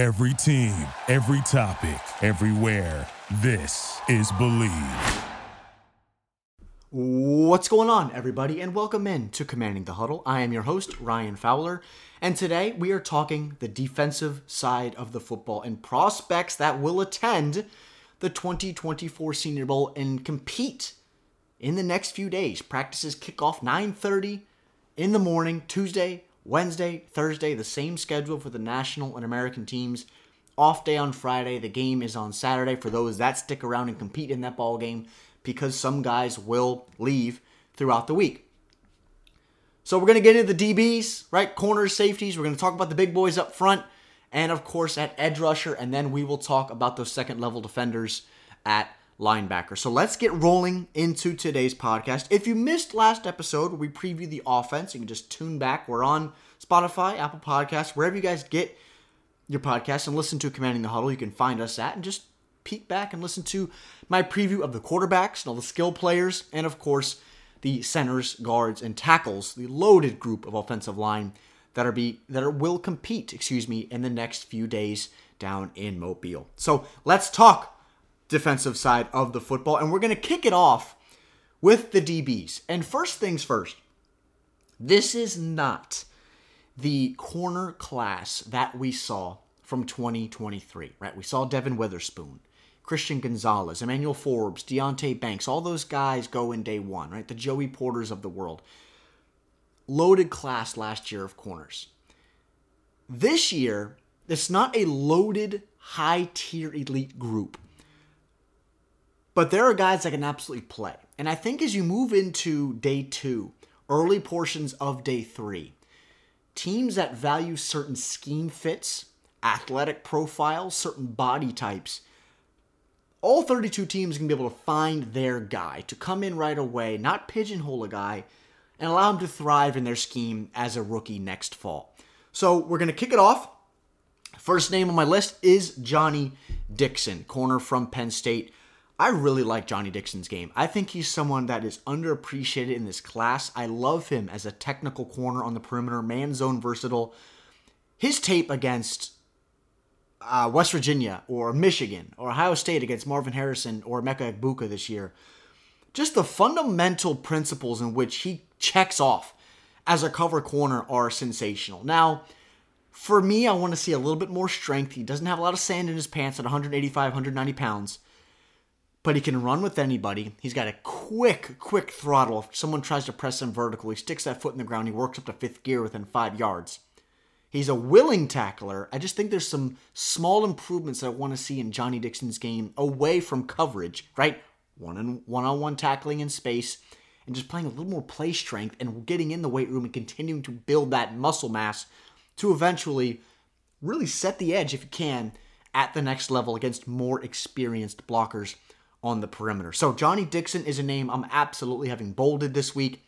Every team, every topic, everywhere. This is Bleav. What's going on, everybody, and welcome in to Commanding the Huddle. I am your host, Ryan Fowler, and today we are talking the defensive side of the football and prospects that will attend the 2024 Senior Bowl and compete in the next few days. Practices kick off 9:30 in the morning, Tuesday, Wednesday, Thursday, the same schedule for the national and American teams. Off day on Friday. The game is on Saturday for those that stick around and compete in that ball game because some guys will leave throughout the week. So we're going to get into the DBs, right? Corners, safeties. We're going to talk about the big boys up front and of course at edge rusher and then we will talk about those second level defenders at linebacker. So let's get rolling into today's podcast. If you missed last episode we preview the offense, you can just tune back. We're on Spotify, Apple Podcasts, wherever you guys get your podcast and listen to Commanding the Huddle. You can find us at and just peek back and listen to my preview of the quarterbacks and all the skill players, and of course the centers, guards, and tackles, the loaded group of offensive line that are be that are, will compete, excuse me, in the next few days down in Mobile. So let's talk defensive side of the football. And we're going to kick it off with the DBs. And first things first, this is not the corner class that we saw from 2023, right? We saw Devon Witherspoon, Christian Gonzalez, Emmanuel Forbes, Deonte Banks, all those guys go in day one, right? The Joey Porters of the world. Loaded class last year of corners. This year, it's not a loaded high tier elite group. But there are guys that can absolutely play. And I think as you move into day two, early portions of day three, teams that value certain scheme fits, athletic profiles, certain body types, all 32 teams can be able to find their guy to come in right away, not pigeonhole a guy, and allow him to thrive in their scheme as a rookie next fall. So we're going to kick it off. First name on my list is Johnny Dixon, corner from Penn State. I really like Johnny Dixon's game. I think he's someone that is underappreciated in this class. I love him as a technical corner on the perimeter, man zone versatile. His tape against uh, West Virginia or Michigan or Ohio State against Marvin Harrison or Emeka Egbuka this year, just the fundamental principles in which he checks off as a cover corner are sensational. Now, for me, I want to see a little bit more strength. He doesn't have a lot of sand in his pants at 185, 190 pounds but he can run with anybody. He's got a quick, quick throttle. If someone tries to press him vertical, he sticks that foot in the ground. He works up to fifth gear within five yards. He's a willing tackler. I just think there's some small improvements that I want to see in Johnny Dixon's game away from coverage, right? One on one on one tackling in space and just playing a little more play strength and getting in the weight room and continuing to build that muscle mass to eventually really set the edge if you can at the next level against more experienced blockers on the perimeter. So Johnny Dixon is a name I'm absolutely having bolded this week.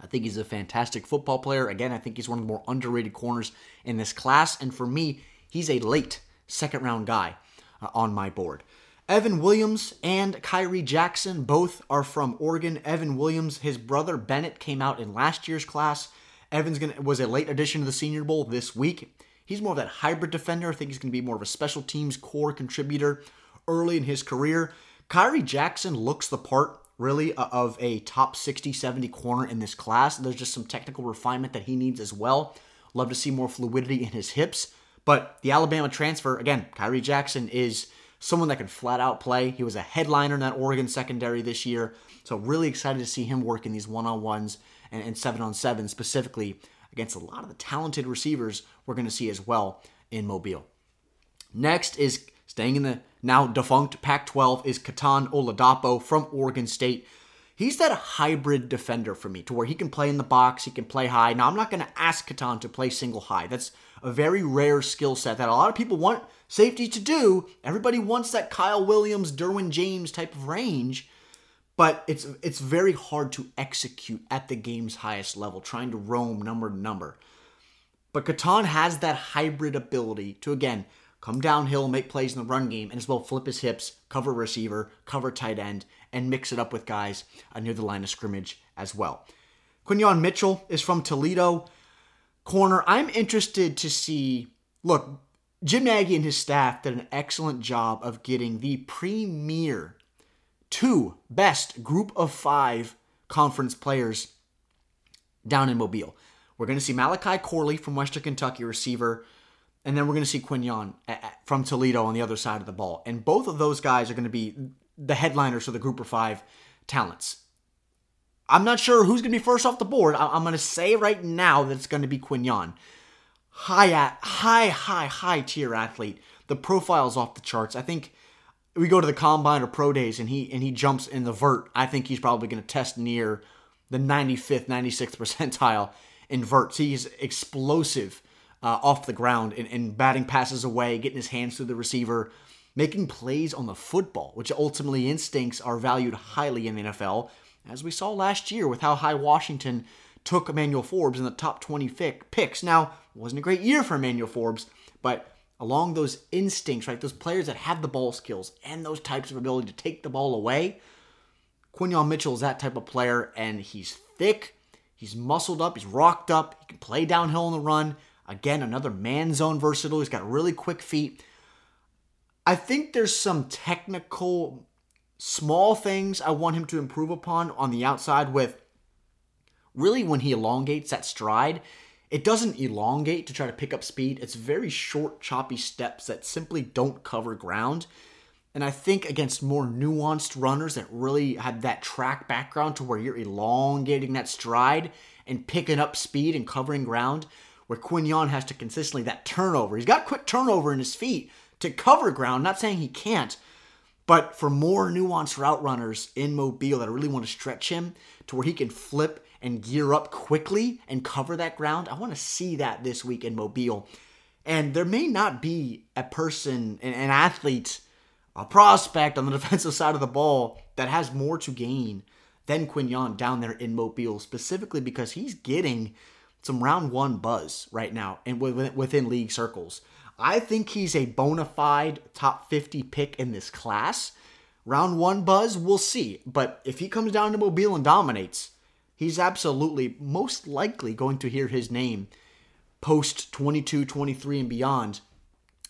I think he's a fantastic football player. Again, I think he's one of the more underrated corners in this class. And for me, he's a late second round guy uh, on my board. Evan Williams and Khyree Jackson both are from Oregon. Evan Williams, his brother Bennett came out in last year's class. Evans gonna, was a late addition to the Senior Bowl this week. He's more of that hybrid defender. I think he's to be more of a special teams core contributor early in his career. Khyree Jackson looks the part really of a top 60 70 corner in this class. There's just some technical refinement that he needs as well. Love to see more fluidity in his hips. But the Alabama transfer, again, Khyree Jackson is someone that can flat out play. He was a headliner in that Oregon secondary this year. So, really excited to see him work in these one on ones and seven on seven, specifically against a lot of the talented receivers we're going to see as well in Mobile. Next is staying in the now defunct Pac 12 is Kitan Oladapo from Oregon State. He's that hybrid defender for me to where he can play in the box, he can play high. Now, I'm not going to ask Kitan to play single high. That's a very rare skill set that a lot of people want safety to do. Everybody wants that Kyle Williams, Derwin James type of range, but it's it's very hard to execute at the game's highest level, trying to roam number to number. But Kitan has that hybrid ability to again come downhill, make plays in the run game, and as well flip his hips, cover receiver, cover tight end, and mix it up with guys near the line of scrimmage as well. Quinyon Mitchell is from Toledo. Corner, I'm interested to see. Look, Jim Nagy and his staff did an excellent job of getting the premier two best group of five conference players down in Mobile. We're going to see Malachi Corley from Western Kentucky, receiver, and then we're going to see Quinyon from Toledo on the other side of the ball. And both of those guys are going to be the headliners for the group of five talents. I'm not sure who's going to be first off the board. I'm going to say right now that it's going to be Quinyon. High at high, high, high tier athlete. The profile's off the charts. I think we go to the combine or pro days and he and he jumps in the vert. I think he's probably going to test near the 95th, 96th percentile in verts. He's explosive uh, off the ground and, and batting passes away, getting his hands through the receiver, making plays on the football, which ultimately instincts are valued highly in the NFL, as we saw last year with how high Washington took Emmanuel Forbes in the top 20 picks. Now, wasn't a great year for Emmanuel Forbes, but along those instincts, right, those players that have the ball skills and those types of ability to take the ball away, Quinyon Mitchell is that type of player, and he's thick, he's muscled up, he's rocked up, he can play downhill in the run. Again, another man zone versatile. He's got really quick feet. I think there's some technical small things I want him to improve upon on the outside with really when he elongates that stride. It doesn't elongate to try to pick up speed. It's very short, choppy steps that simply don't cover ground. And I think against more nuanced runners that really have that track background to where you're elongating that stride and picking up speed and covering ground, where Quinyon has to consistently that turnover. He's got quick turnover in his feet to cover ground. Not saying he can't, but for more nuanced route runners in Mobile that I really want to stretch him to where he can flip and gear up quickly and cover that ground, I want to see that this week in Mobile. And there may not be a person, an athlete, a prospect on the defensive side of the ball that has more to gain than Quinyon down there in Mobile, specifically because he's getting some round one buzz right now and within league circles. I think he's a bona fide top 50 pick in this class. Round one buzz, we'll see. But if he comes down to Mobile and dominates, he's absolutely most likely going to hear his name post 22, 23, and beyond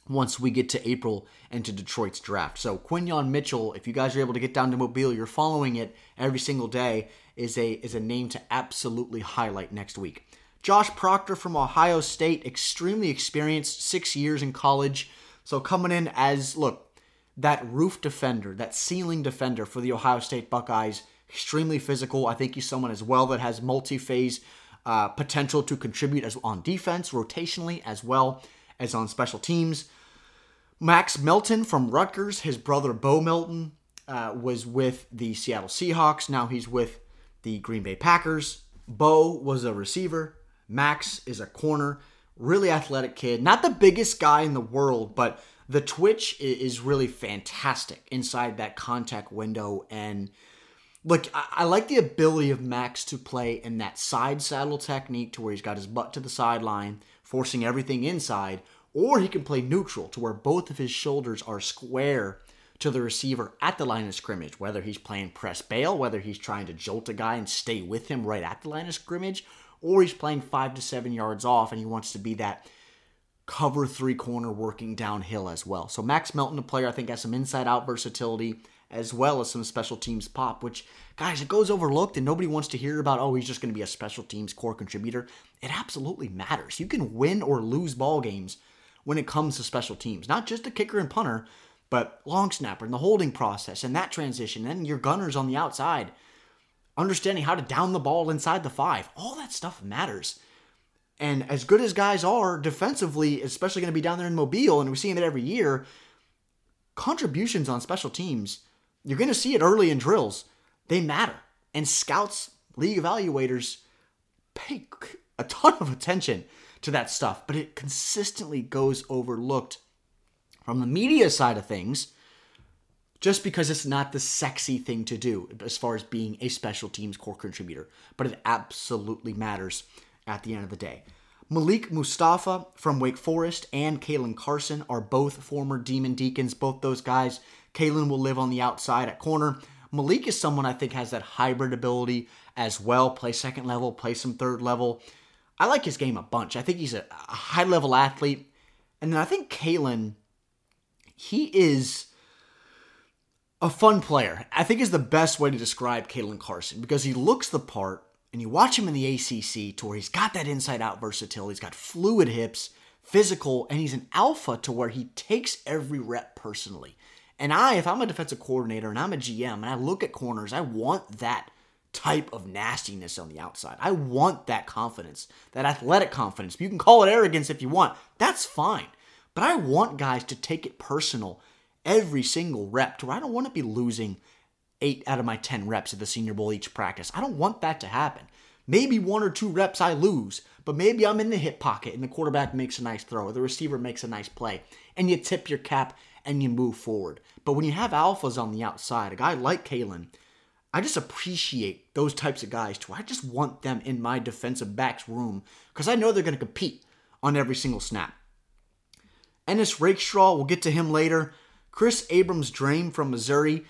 once we get to April and to Detroit's draft. So Quinyon Mitchell, if you guys are able to get down to Mobile, you're following it every single day, is a is a name to absolutely highlight next week. Josh Proctor from Ohio State, extremely experienced, six years in college. So coming in as, look, that roof defender, that ceiling defender for the Ohio State Buckeyes, extremely physical. I think he's someone as well that has multi phase uh, potential to contribute as on defense, rotationally, as well as on special teams. Max Melton from Rutgers, his brother Bo Melton, uh, was with the Seattle Seahawks. Now he's with the Green Bay Packers. Bo was a receiver. Max is a corner, really athletic kid. Not the biggest guy in the world, but the twitch is really fantastic inside that contact window. And look, I like the ability of Max to play in that side saddle technique to where he's got his butt to the sideline, forcing everything inside, or he can play neutral to where both of his shoulders are square to the receiver at the line of scrimmage, whether he's playing press bail, whether he's trying to jolt a guy and stay with him right at the line of scrimmage, or he's playing five to seven yards off and he wants to be that cover three corner working downhill as well. So Max Melton, a player I think has some inside out versatility as well as some special teams pop, which guys, it goes overlooked and nobody wants to hear about, oh, he's just going to be a special teams core contributor. It absolutely matters. You can win or lose ball games when it comes to special teams, not just a kicker and punter, but long snapper and the holding process and that transition, and your gunners on the outside understanding how to down the ball inside the five. All that stuff matters. And as good as guys are defensively, especially going to be down there in Mobile, and we're seeing it every year, contributions on special teams, you're going to see it early in drills. They matter. And scouts, league evaluators pay a ton of attention to that stuff, but it consistently goes overlooked from the media side of things just because it's not the sexy thing to do as far as being a special teams core contributor, but it absolutely matters at the end of the day. Malik Mustapha from Wake Forest and Caelen Carson are both former Demon Deacons. Both those guys, Caelen will live on the outside at corner. Malik is someone I think has that hybrid ability as well. Play second level, play some third level. I like his game a bunch. I think he's a high level athlete And then I think Caelen, he is a fun player. I think is the best way to describe Caelen Carson because he looks the part and you watch him in the ACC to where he's got that inside out versatility. He's got fluid hips, physical, and he's an alpha to where he takes every rep personally. And I, if I'm a defensive coordinator and I'm a GM and I look at corners, I want that type of nastiness on the outside. I want that confidence, that athletic confidence. You can call it arrogance if you want. That's fine. But I want guys to take it personal every single rep to where I don't want to be losing eight out of my 10 reps at the Senior Bowl each practice. I don't want that to happen. Maybe one or two reps I lose, but maybe I'm in the hip pocket and the quarterback makes a nice throw or the receiver makes a nice play and you tip your cap and you move forward. But when you have alphas on the outside, a guy like Caelen, I just appreciate those types of guys too. I just want them in my defensive backs room because I know they're going to compete on every single snap. Ennis Rakestraw, we'll get to him later. Kris Abrams-Draine from Missouri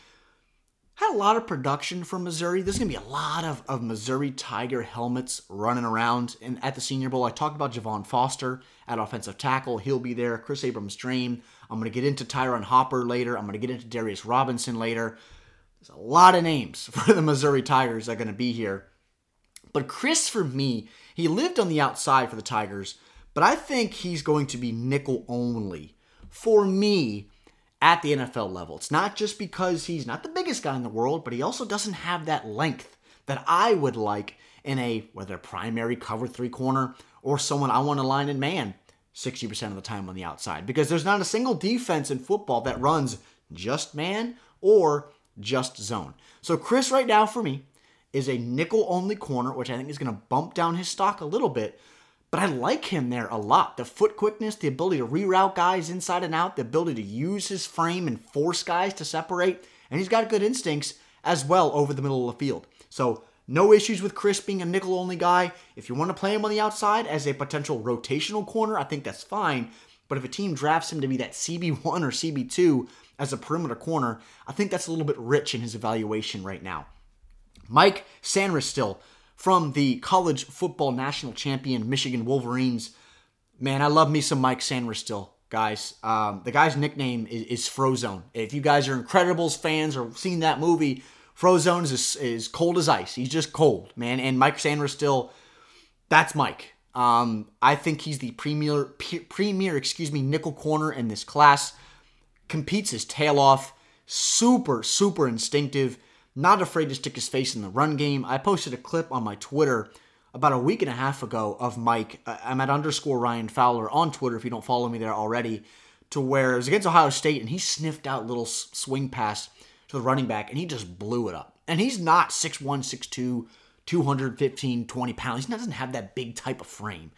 had a lot of production from Missouri. There's going to be a lot of, of Missouri Tiger helmets running around in, at the Senior Bowl. I talked about Javon Foster at offensive tackle. He'll be there. Kris Abrams-Draine. I'm going to get into Ty'Ron Hopper later. I'm going to get into Darius Robinson later. There's a lot of names for the Missouri Tigers that are going to be here. But Kris, for me, he lived on the outside for the Tigers, but I think he's going to be nickel only. For me, at the NFL level. It's not just because he's not the biggest guy in the world, but he also doesn't have that length that I would like in a whether primary cover three corner or someone I want to line in man 60% of the time on the outside. Because there's not a single defense in football that runs just man or just zone. So Kris right now for me is a nickel only corner, which I think is going to bump down his stock a little bit but I like him there a lot. The foot quickness, the ability to reroute guys inside and out, the ability to use his frame and force guys to separate. And he's got good instincts as well over the middle of the field. So, no issues with Kris being a nickel only guy. If you want to play him on the outside as a potential rotational corner, I think that's fine. But if a team drafts him to be that CB1 or CB2 as a perimeter corner, I think that's a little bit rich in his evaluation right now. Mike Sainristil from the college football national champion Michigan Wolverines. Man, I love me some Mike Sainristil, guys. Um, the guy's nickname is, is Frozone. If you guys are Incredibles fans or seen that movie, Frozone is, is cold as ice. He's just cold, man. And Mike Sainristil, that's Mike. Um, I think he's the premier, premier, excuse me, nickel corner in this class. Competes his tail off. Super, super instinctive not afraid to stick his face in the run game. I posted a clip on my Twitter about a week and a half ago of Mike. Uh, I'm at underscore Ryan Fowler on Twitter if you don't follow me there already. To where it was against Ohio State and he sniffed out little swing pass to the running back and he just blew it up. And he's not 6'1, 6'2, 215, 20 pounds. He doesn't have that big type of frame.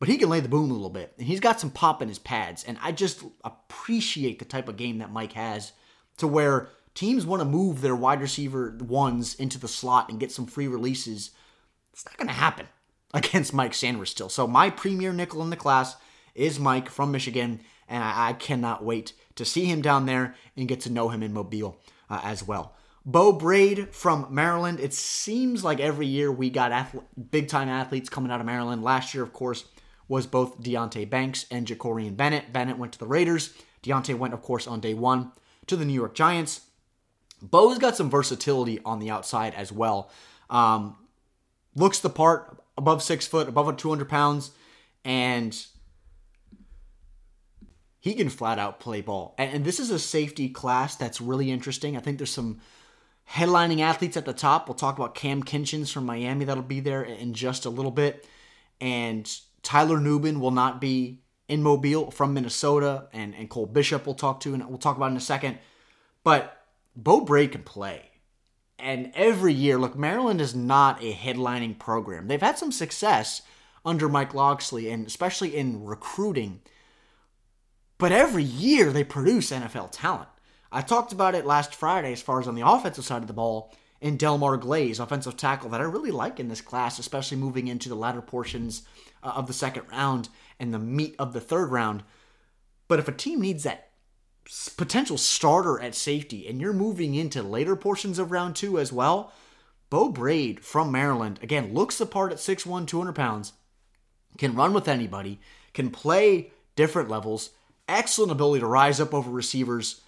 But he can lay the boom a little bit. And he's got some pop in his pads. And I just appreciate the type of game that Mike has to where teams want to move their wide receiver ones into the slot and get some free releases. It's not going to happen against Mike Sainristil. So my premier nickel in the class is Mike from Michigan, and I, I cannot wait to see him down there and get to know him in Mobile uh, as well. Beau Brade from Maryland. It seems like every year we got athle- big time athletes coming out of Maryland. Last year, of course, was both Deonte Banks and Jakorian Bennett. Bennett went to the Raiders. Deonte went, of course, on day one to the New York Giants. Beau's got some versatility on the outside as well. Um, looks the part, above six foot, above 200 pounds, and he can flat out play ball. And, and, this is a safety class that's really interesting. I think there's some headlining athletes at the top. We'll talk about Cam Kinchens from Miami that'll be there in just a little bit. And Tyler Nubin will not be in Mobile from Minnesota, and, and Cole Bishop we'll talk to, and we'll talk about in a second. But Beau Brade can play. And every year, look, Maryland is not a headlining program. They've had some success under Mike Locksley, and especially in recruiting. But every year they produce NFL talent. I talked about it last Friday as far as on the offensive side of the ball in Delmar Glaze, offensive tackle that I really like in this class, especially moving into the latter portions uh, of the second round and the meat of the third round. But if a team needs that potential starter at safety, and you're moving into later portions of round two as well. Beau Brade from Maryland, again, looks the part at 6'1, 200 pounds, can run with anybody, can play different levels, excellent ability to rise up over receivers,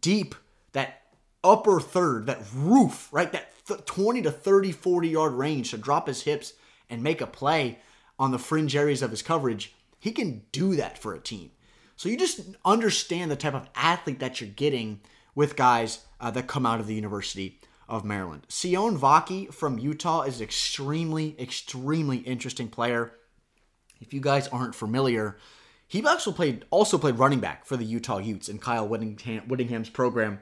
deep, that upper third, that roof, right? That th- 20 to 30, 40 yard range to drop his hips and make a play on the fringe areas of his coverage. He can do that for a team. So you just understand the type of athlete that you're getting with guys uh, that come out of the University of Maryland. Sione Vaki from Utah is extremely, extremely interesting player. If you guys aren't familiar, he also played also played running back for the Utah Utes in Kyle Whittingham, Whittingham's program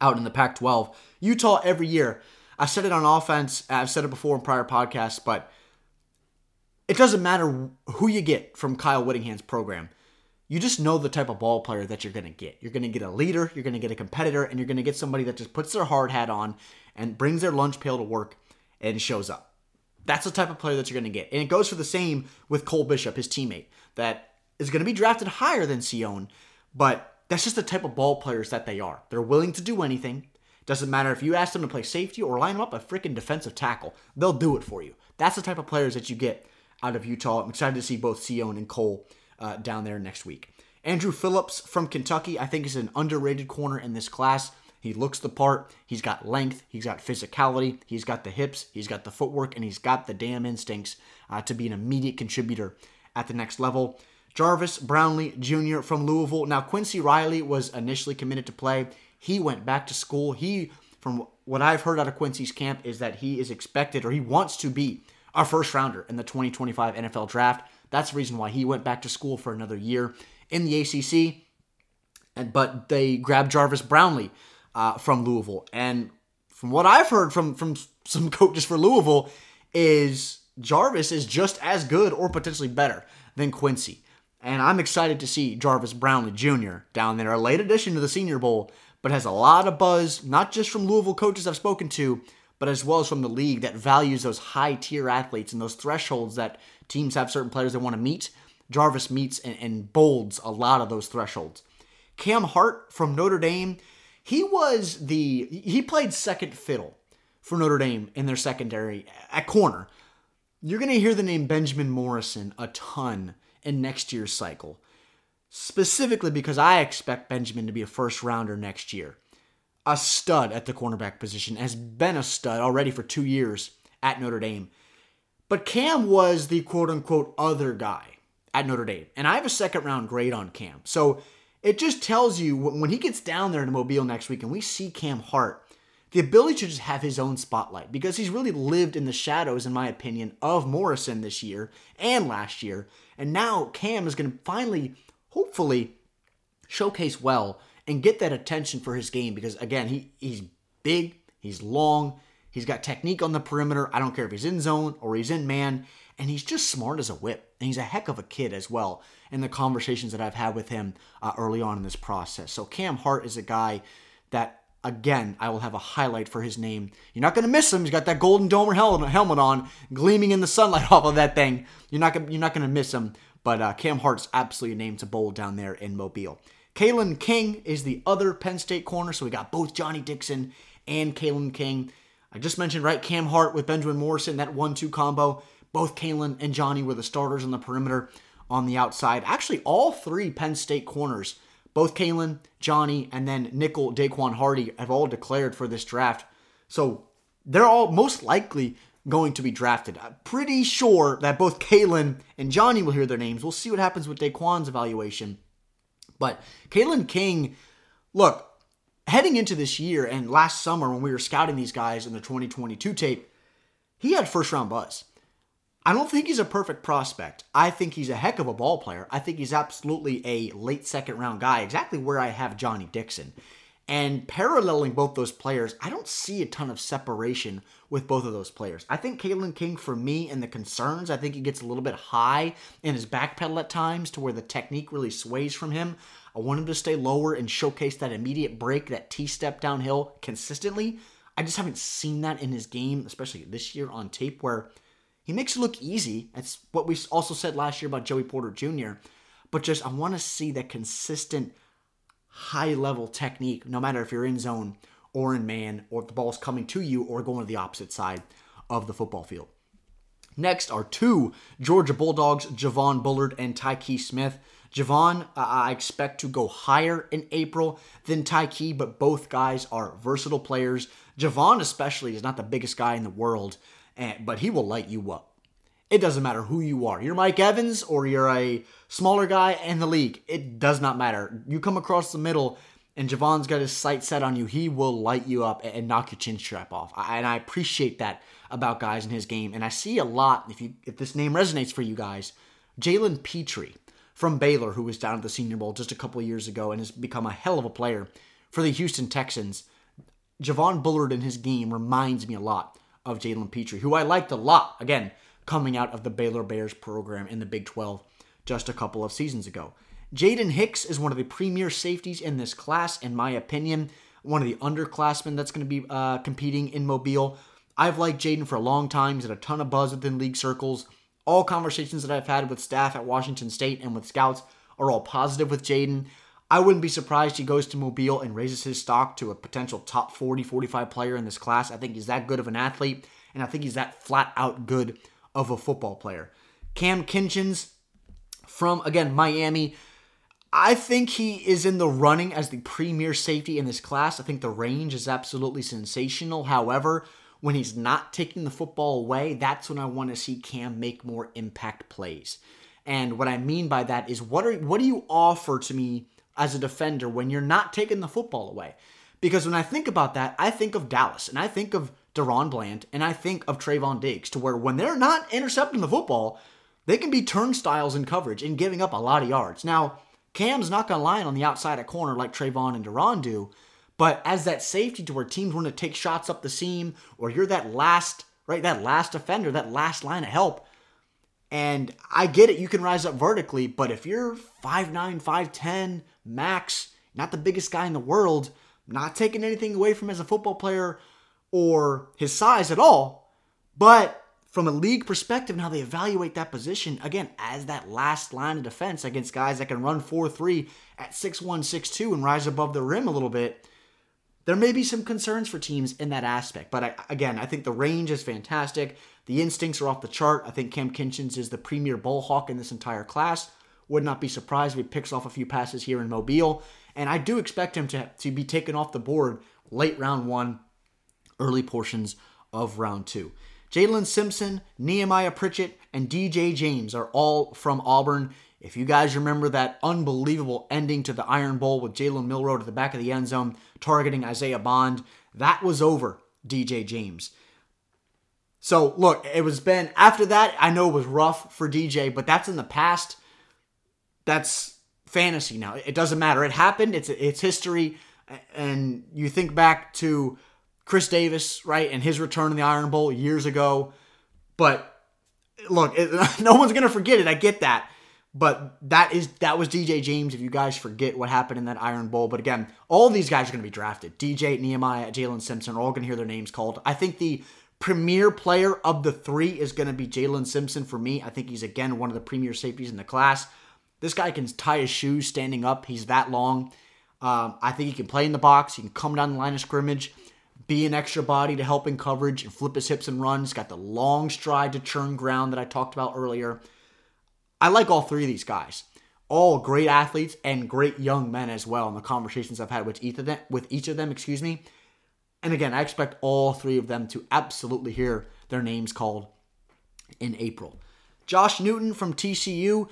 out in the Pac-12. Utah every year. I said it on offense. I've said it before in prior podcasts, but it doesn't matter who you get from Kyle Whittingham's program. You just know the type of ball player that you're going to get. You're going to get a leader, you're going to get a competitor, and you're going to get somebody that just puts their hard hat on and brings their lunch pail to work and shows up. That's the type of player that you're going to get. And it goes for the same with Cole Bishop, his teammate, that is going to be drafted higher than Sione, but that's just the type of ball players that they are. They're willing to do anything. Doesn't matter if you ask them to play safety or line them up a freaking defensive tackle, they'll do it for you. That's the type of players that you get out of Utah. I'm excited to see both Sione and Cole uh, down there next week. Andru Phillips from Kentucky, I think, is an underrated corner in this class. He looks the part. He's got length. He's got physicality. He's got the hips. He's got the footwork, and he's got the damn instincts uh, to be an immediate contributor at the next level. Jarvis Brownlee Jr. from Louisville. Now, Quincy Riley was initially committed to play. He went back to school. He, from what I've heard out of Quincy's camp, is that he is expected or he wants to be a first rounder in the 2025 NFL draft. That's the reason why he went back to school for another year in the ACC. And but they grabbed Jarvis Brownlee uh, from Louisville, and from what I've heard from from some coaches for Louisville, is Jarvis is just as good or potentially better than Quincy. And I'm excited to see Jarvis Brownlee Jr. down there, a late addition to the Senior Bowl, but has a lot of buzz, not just from Louisville coaches I've spoken to, but as well as from the league that values those high tier athletes and those thresholds that teams have certain players they want to meet. Jarvis meets and, and bolds a lot of those thresholds. Cam Hart from Notre Dame, he was the he played second fiddle for Notre Dame in their secondary at corner. You're going to hear the name Benjamin Morrison a ton in next year's cycle. Specifically because I expect Benjamin to be a first rounder next year. A stud at the cornerback position, has been a stud already for two years at Notre Dame. But Cam was the quote unquote other guy at Notre Dame. And I have a second round grade on Cam. So it just tells you when he gets down there to Mobile next week and we see Cam Hart, the ability to just have his own spotlight because he's really lived in the shadows, in my opinion, of Morrison this year and last year. And now Cam is going to finally, hopefully, showcase well and get that attention for his game because, again, he, he's big, he's long, he's got technique on the perimeter. I don't care if he's in zone or he's in man and he's just smart as a whip. And he's a heck of a kid as well in the conversations that I've had with him uh, early on in this process. So Cam Hart is a guy that, again, I will have a highlight for his name. You're not going to miss him. He's got that golden domer helmet on, gleaming in the sunlight off of that thing. You're not gonna, you're not going to miss him. But uh, Cam Hart's absolutely a name to bold down there in Mobile. Kalen King is the other Penn State corner. So we got both Johnny Dixon and Kalen King. I just mentioned, right, Cam Hart with Benjamin Morrison, that one two combo. Both Kalen and Johnny were the starters on the perimeter on the outside. Actually, all three Penn State corners, both Kalen, Johnny, and then nickel Daquan Hardy, have all declared for this draft. So they're all most likely going to be drafted. I'm pretty sure that both Kalen and Johnny will hear their names. We'll see what happens with Daquan's evaluation. But Kalen King, look, heading into this year and last summer when we were scouting these guys in the 2022 tape, he had first round buzz. I don't think he's a perfect prospect. I think he's a heck of a ball player. I think he's absolutely a late second round guy, exactly where I have Johnny Dixon. And paralleling both those players, I don't see a ton of separation with both of those players. I think Kalen King, for me, and the concerns, I think he gets a little bit high in his backpedal at times to where the technique really sways from him. I want him to stay lower and showcase that immediate break, that T step downhill consistently. I just haven't seen that in his game, especially this year on tape, where he makes it look easy. That's what we also said last year about Joey Porter Jr. But just, I want to see that consistent high level technique, no matter if you're in zone or in man, or if the ball's coming to you or going to the opposite side of the football field. Next are two Georgia Bulldogs, Javon Bullard and Tyke Smith. Javon, I expect to go higher in April than Tyke, but both guys are versatile players. Javon, especially, is not the biggest guy in the world, but he will light you up. It doesn't matter who you are. You're Mike Evans or you're a smaller guy in the league. It does not matter. You come across the middle and Javon's got his sight set on you, he will light you up and knock your chin strap off. And I appreciate that about guys in his game. And I see a lot, if you if this name resonates for you guys, Jalen Pitre from Baylor, who was down at the Senior Bowl just a couple years ago and has become a hell of a player for the Houston Texans. Javon Bullard in his game reminds me a lot of Jalen Pitre, who I liked a lot, again, coming out of the Baylor Bears program in the Big 12 just a couple of seasons ago. Jaden Hicks is one of the premier safeties in this class, in my opinion. One of the underclassmen that's going to be uh, competing in Mobile. I've liked Jaden for a long time. He's had a ton of buzz within league circles. All conversations that I've had with staff at Washington State and with scouts are all positive with Jaden. I wouldn't be surprised he goes to Mobile and raises his stock to a potential top 40, 45 player in this class. I think he's that good of an athlete, and I think he's that flat out good of a football player. Cam Kinchens from, again, Miami. I think he is in the running as the premier safety in this class. I think the range is absolutely sensational. However, when he's not taking the football away, that's when I want to see Cam make more impact plays. And what I mean by that is what are what do you offer to me as a defender when you're not taking the football away? Because when I think about that, I think of Dallas and I think of DaRon Bland and I think of Trevon Diggs to where when they're not intercepting the football, they can be turnstiles in coverage and giving up a lot of yards. Now, Cam's not going to line on the outside of corner like Trevon and DaRon do, but as that safety to where teams want to take shots up the seam, or you're that last, right, that last defender, that last line of help. And I get it, you can rise up vertically, but if you're 5'9, 5'10, max, not the biggest guy in the world, not taking anything away from as a football player or his size at all, but from a league perspective and how they evaluate that position, again, as that last line of defense against guys that can run 4 3 at 6'1, 6'2 and rise above the rim a little bit, there may be some concerns for teams in that aspect. But I, again, I think the range is fantastic. The instincts are off the chart. I think Cam Kinchens is the premier ball hawk in this entire class. Would not be surprised if he picks off a few passes here in Mobile. And I do expect him to, to be taken off the board late round one, early portions of round two. Jaylin Simpson, Nehemiah Pritchett, and DJ James are all from Auburn. If you guys remember that unbelievable ending to the Iron Bowl with Jalen Milroe at the back of the end zone targeting Isaiah Bond, that was over DJ James. So look, it was been after that. I know it was rough for DJ, but that's in the past. That's fantasy now. It doesn't matter. It happened. It's it's history. And you think back to Chris Davis, right, and his return in the Iron Bowl years ago. But look, it, no one's gonna forget it. I get that, but that is that was DJ James. If you guys forget what happened in that Iron Bowl, but again, all these guys are gonna be drafted. DJ Nehemiah, Jaylin Simpson are all gonna hear their names called. I think the premier player of the three is gonna be Jaylin Simpson for me. I think he's again one of the premier safeties in the class. This guy can tie his shoes standing up. He's that long. Um, I think he can play in the box. He can come down the line of scrimmage be an extra body to help in coverage and flip his hips and run. He's got the long stride to churn ground that I talked about earlier. I like all three of these guys. All great athletes and great young men as well in the conversations I've had with each of them, with each of them, excuse me. And again, I expect all three of them to absolutely hear their names called in April. Josh Newton from TCU.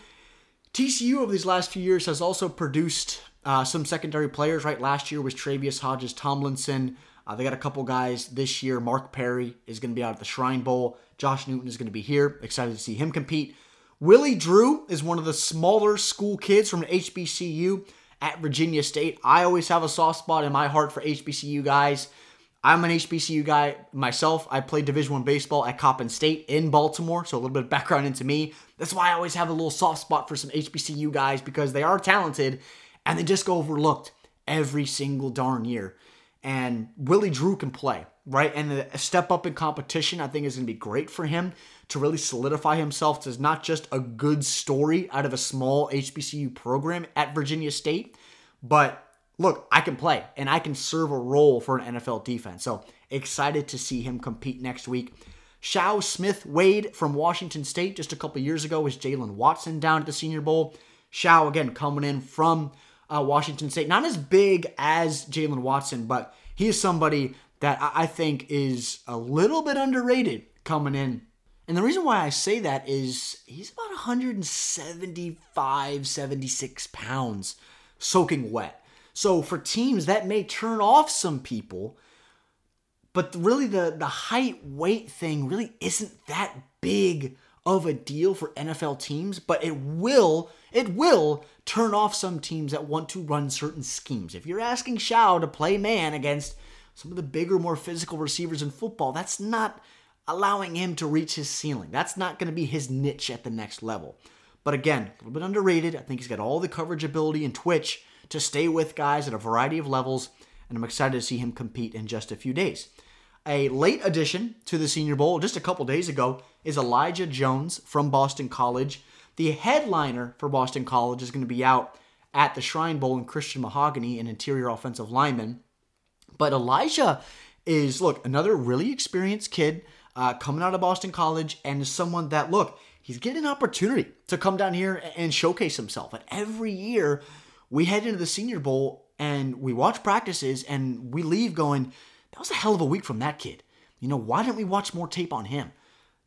TCU over these last few years has also produced uh, some secondary players, right? Last year was Tre'Vius Hodges Tomlinson. Uh, they got a couple guys this year. Mark Perry is going to be out at the Shrine Bowl. Josh Newton is going to be here. Excited to see him compete. Willie Drew is one of the smaller school kids from HBCU at Virginia State. I always have a soft spot in my heart for HBCU guys. I'm an HBCU guy myself. I played Division One baseball at Coppin State in Baltimore, so a little bit of background into me. That's why I always have a little soft spot for some HBCU guys because they are talented and they just go overlooked every single darn year and Willie Drew can play, right? And a step up in competition, I think, is going to be great for him to really solidify himself as not just a good story out of a small HBCU program at Virginia State, but look, I can play and I can serve a role for an NFL defense. So excited to see him compete next week. Chau Smith Wade from Washington State just a couple years ago was Jaylen Watson down at the Senior Bowl. Chau, again, coming in from uh, Washington State. Not as big as Jaylen Watson, but he is somebody that I think is a little bit underrated coming in. And the reason why I say that is he's about 175, 76 pounds soaking wet. So for teams, that may turn off some people. But really, the, the height weight thing really isn't that big of a deal for NFL teams, but it will it will turn off some teams that want to run certain schemes. If you're asking Chau to play man against some of the bigger, more physical receivers in football, that's not allowing him to reach his ceiling. That's not going to be his niche at the next level. But again, a little bit underrated. I think he's got all the coverage ability and twitch to stay with guys at a variety of levels, and I'm excited to see him compete in just a few days. A late addition to the Senior Bowl just a couple days ago is Elijah Jones from Boston College. The headliner for Boston College is going to be out at the Shrine Bowl in Christian Mahogany, an interior offensive lineman. But Elijah is, look, another really experienced kid uh, coming out of Boston College and someone that, look, he's getting an opportunity to come down here and showcase himself. And every year, we head into the Senior Bowl and we watch practices and we leave going, that was a hell of a week from that kid. You know, why didn't we watch more tape on him?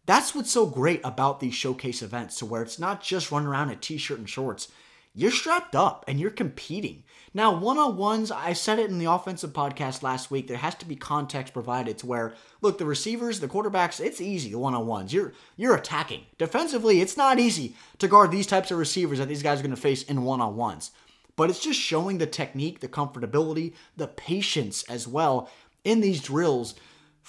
That's what's so great about these showcase events, to where it's not just running around in a t-shirt and shorts. You're strapped up and you're competing. Now, one-on-ones, I said it in the offensive podcast last week. There has to be context provided to where, look, the receivers, the quarterbacks, it's easy. The one-on-ones, you're you're attacking. Defensively, it's not easy to guard these types of receivers that these guys are going to face in one-on-ones but it's just showing the technique, the comfortability, the patience as well in these drills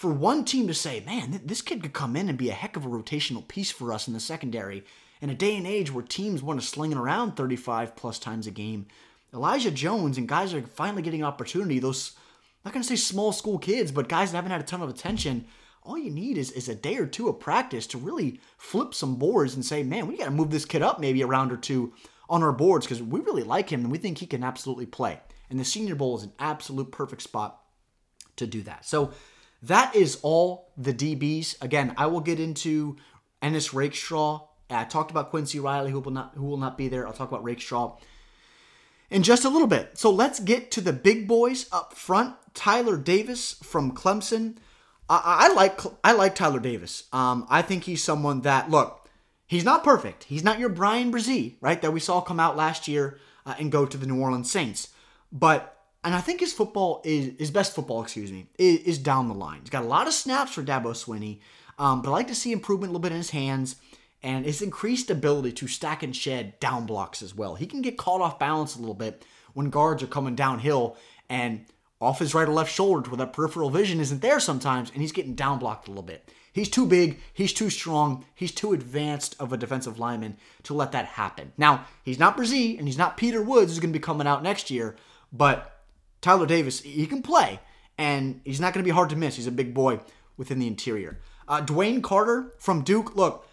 for one team to say, man, this kid could come in and be a heck of a rotational piece for us in the secondary. In a day and age where teams want to sling it around 35 plus times a game, Elijah Jones and guys are finally getting opportunity. Those, I'm not going to say small school kids, but guys that haven't had a ton of attention. All you need is, is a day or two of practice to really flip some boards and say, man, we got to move this kid up maybe a round or two on our boards because we really like him and we think he can absolutely play. And the Senior Bowl is an absolute perfect spot to do that. So that is all the DBs. Again, I will get into Ennis Rakestraw. I talked about Quincy Riley, who will not who will not be there. I'll talk about Rakestraw in just a little bit. So let's get to the big boys up front. Tyler Davis from Clemson. I, I like I like Tyler Davis. Um, I think he's someone that look He's not perfect. He's not your Bryan Bresee, right? That we saw come out last year uh, and go to the New Orleans Saints. But and I think his football is his best football, excuse me, is, is down the line. He's got a lot of snaps for Dabo Swinney, um, but I like to see improvement a little bit in his hands and his increased ability to stack and shed down blocks as well. He can get caught off balance a little bit when guards are coming downhill and off his right or left shoulder to where that peripheral vision isn't there sometimes, and he's getting down blocked a little bit. He's too big, he's too strong, he's too advanced of a defensive lineman to let that happen. Now, he's not Bresee and he's not Peter Woods who's going to be coming out next year, but Tyler Davis, he can play and he's not going to be hard to miss. He's a big boy within the interior. Uh, DeWayne Carter from Duke, look,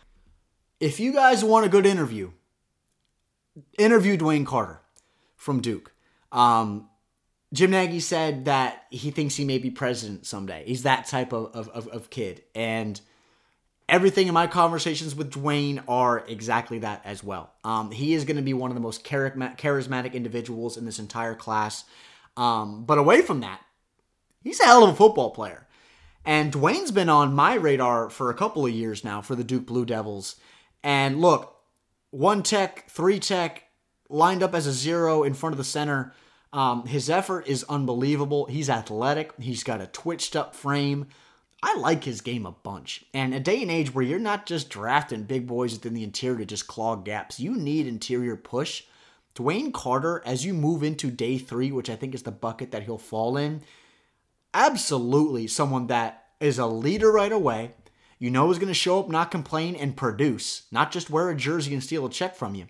if you guys want a good interview, interview DeWayne Carter from Duke. Um, Jim Nagy said that he thinks he may be president someday. He's that type of, of, of, kid. And everything in my conversations with DeWayne are exactly that as well. Um, he is going to be one of the most charismatic individuals in this entire class. Um, but away from that, he's a hell of a football player. And DeWayne's been on my radar for a couple of years now for the Duke Blue Devils. And look, one tech, three tech, lined up as a zero in front of the center – um, his effort is unbelievable. He's athletic. He's got a twitched up frame. I like his game a bunch. And a day and age where you're not just drafting big boys within the interior to just clog gaps, you need interior push. DeWayne Carter, as you move into day three, which I think is the bucket that he'll fall in, absolutely someone that is a leader right away. You know is going to show up, not complain, and produce, not just wear a jersey and steal a check from you.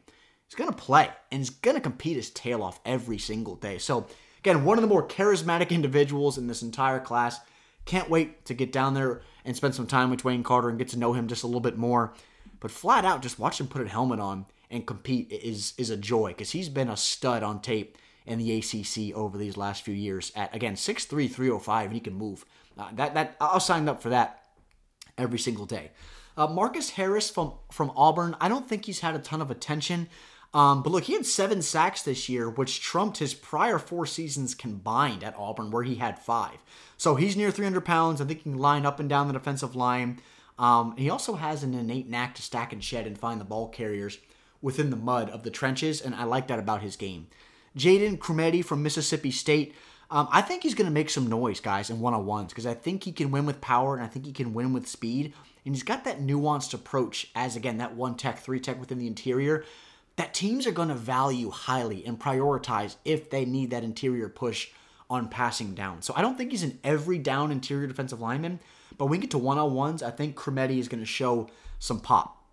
He's going to play and he's going to compete his tail off every single day. So, again, one of the more charismatic individuals in this entire class. Can't wait to get down there and spend some time with Wayne Carter and get to know him just a little bit more. But flat out, just watch him put a helmet on and compete is is a joy because he's been a stud on tape in the ACC over these last few years. At again, 6'3", 305, and he can move. Uh, that that I'll sign up for that every single day. Uh, Marcus Harris from from Auburn. I don't think he's had a ton of attention. Um, but look, he had seven sacks this year, which trumped his prior four seasons combined at Auburn, where he had five. So he's near 300 pounds. I think he can line up and down the defensive line. Um, he also has an innate knack to stack and shed and find the ball carriers within the mud of the trenches, and I like that about his game. Jaden Crumedy from Mississippi State. Um, I think he's going to make some noise, guys, in one on ones because I think he can win with power and I think he can win with speed. And he's got that nuanced approach as, again, that one tech, three tech within the interior that teams are going to value highly and prioritize if they need that interior push on passing down. So I don't think he's an every down interior defensive lineman, but when we get to one on ones, I think Crumedy is going to show some pop.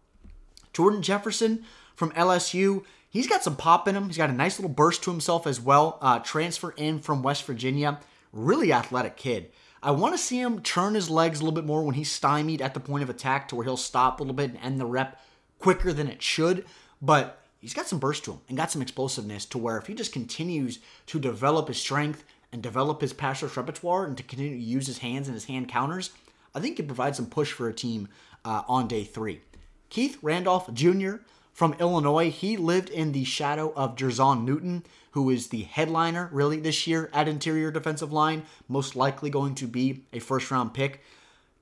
Jordan Jefferson from LSU, he's got some pop in him. He's got a nice little burst to himself as well. Uh, transfer in from West Virginia, really athletic kid. I want to see him turn his legs a little bit more when he's stymied at the point of attack to where he'll stop a little bit and end the rep quicker than it should. But he's got some burst to him and got some explosiveness to where if he just continues to develop his strength and develop his pass rush repertoire and to continue to use his hands and his hand counters, I think he provides some push for a team uh, on day three. Keith Randolph Jr. from Illinois, he lived in the shadow of Jer'Zhan Newton, who is the headliner really this year at interior defensive line, most likely going to be a first round pick.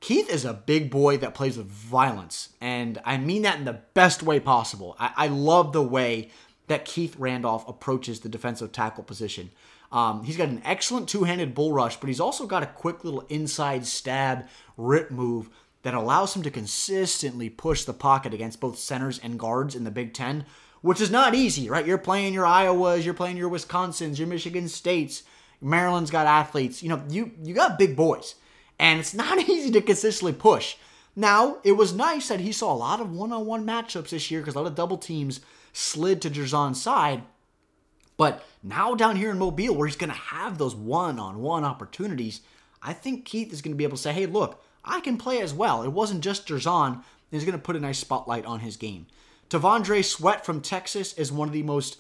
Keith is a big boy that plays with violence, and I mean that in the best way possible. I, I love the way that Keith Randolph approaches the defensive tackle position. Um, he's got an excellent two handed bull rush, but he's also got a quick little inside stab rip move that allows him to consistently push the pocket against both centers and guards in the Big Ten, which is not easy, right? You're playing your Iowas, you're playing your Wisconsins, your Michigan States, Maryland's got athletes. You know, you you got big boys, and it's not easy to consistently push. Now, it was nice that he saw a lot of one on one matchups this year because a lot of double teams slid to Jer'Zhan's side. But now down here in Mobile, where he's going to have those one on one opportunities, I think Keith is going to be able to say, hey, look, I can play as well. It wasn't just Jer'Zhan. He's going to put a nice spotlight on his game. T'Vondre Sweat from Texas is one of the most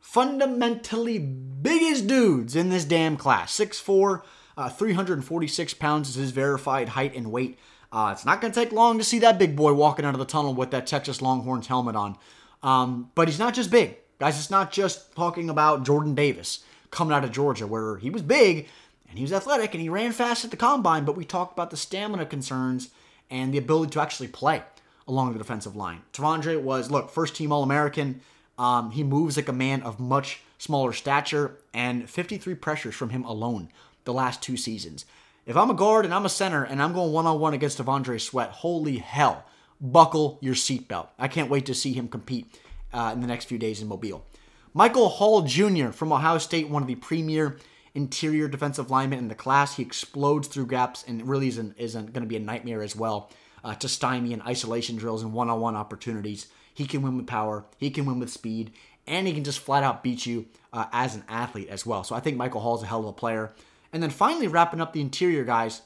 fundamentally biggest dudes in this damn class. 6'4, uh, 346 pounds is his verified height and weight. Uh, it's not going to take long to see that big boy walking out of the tunnel with that Texas Longhorns helmet on. Um, but he's not just big. Guys, it's not just talking about Jordan Davis coming out of Georgia, where he was big and he was athletic and he ran fast at the combine, but we talked about the stamina concerns and the ability to actually play along the defensive line. T'Vondre was, look, first team All American. Um, he moves like a man of much smaller stature and 53 pressures from him alone the last two seasons. If I'm a guard and I'm a center and I'm going one on one against T'Vondre Sweat, holy hell, buckle your seatbelt. I can't wait to see him compete uh, in the next few days in Mobile. Michael Hall Jr. from Ohio State, one of the premier interior defensive lineman in the class. He explodes through gaps and really isn't, isn't going to be a nightmare as well uh, to stymie in isolation drills and one on one opportunities. He can win with power, he can win with speed, and he can just flat out beat you uh, as an athlete as well. So I think Michael Hall is a hell of a player. And then finally, wrapping up the interior guys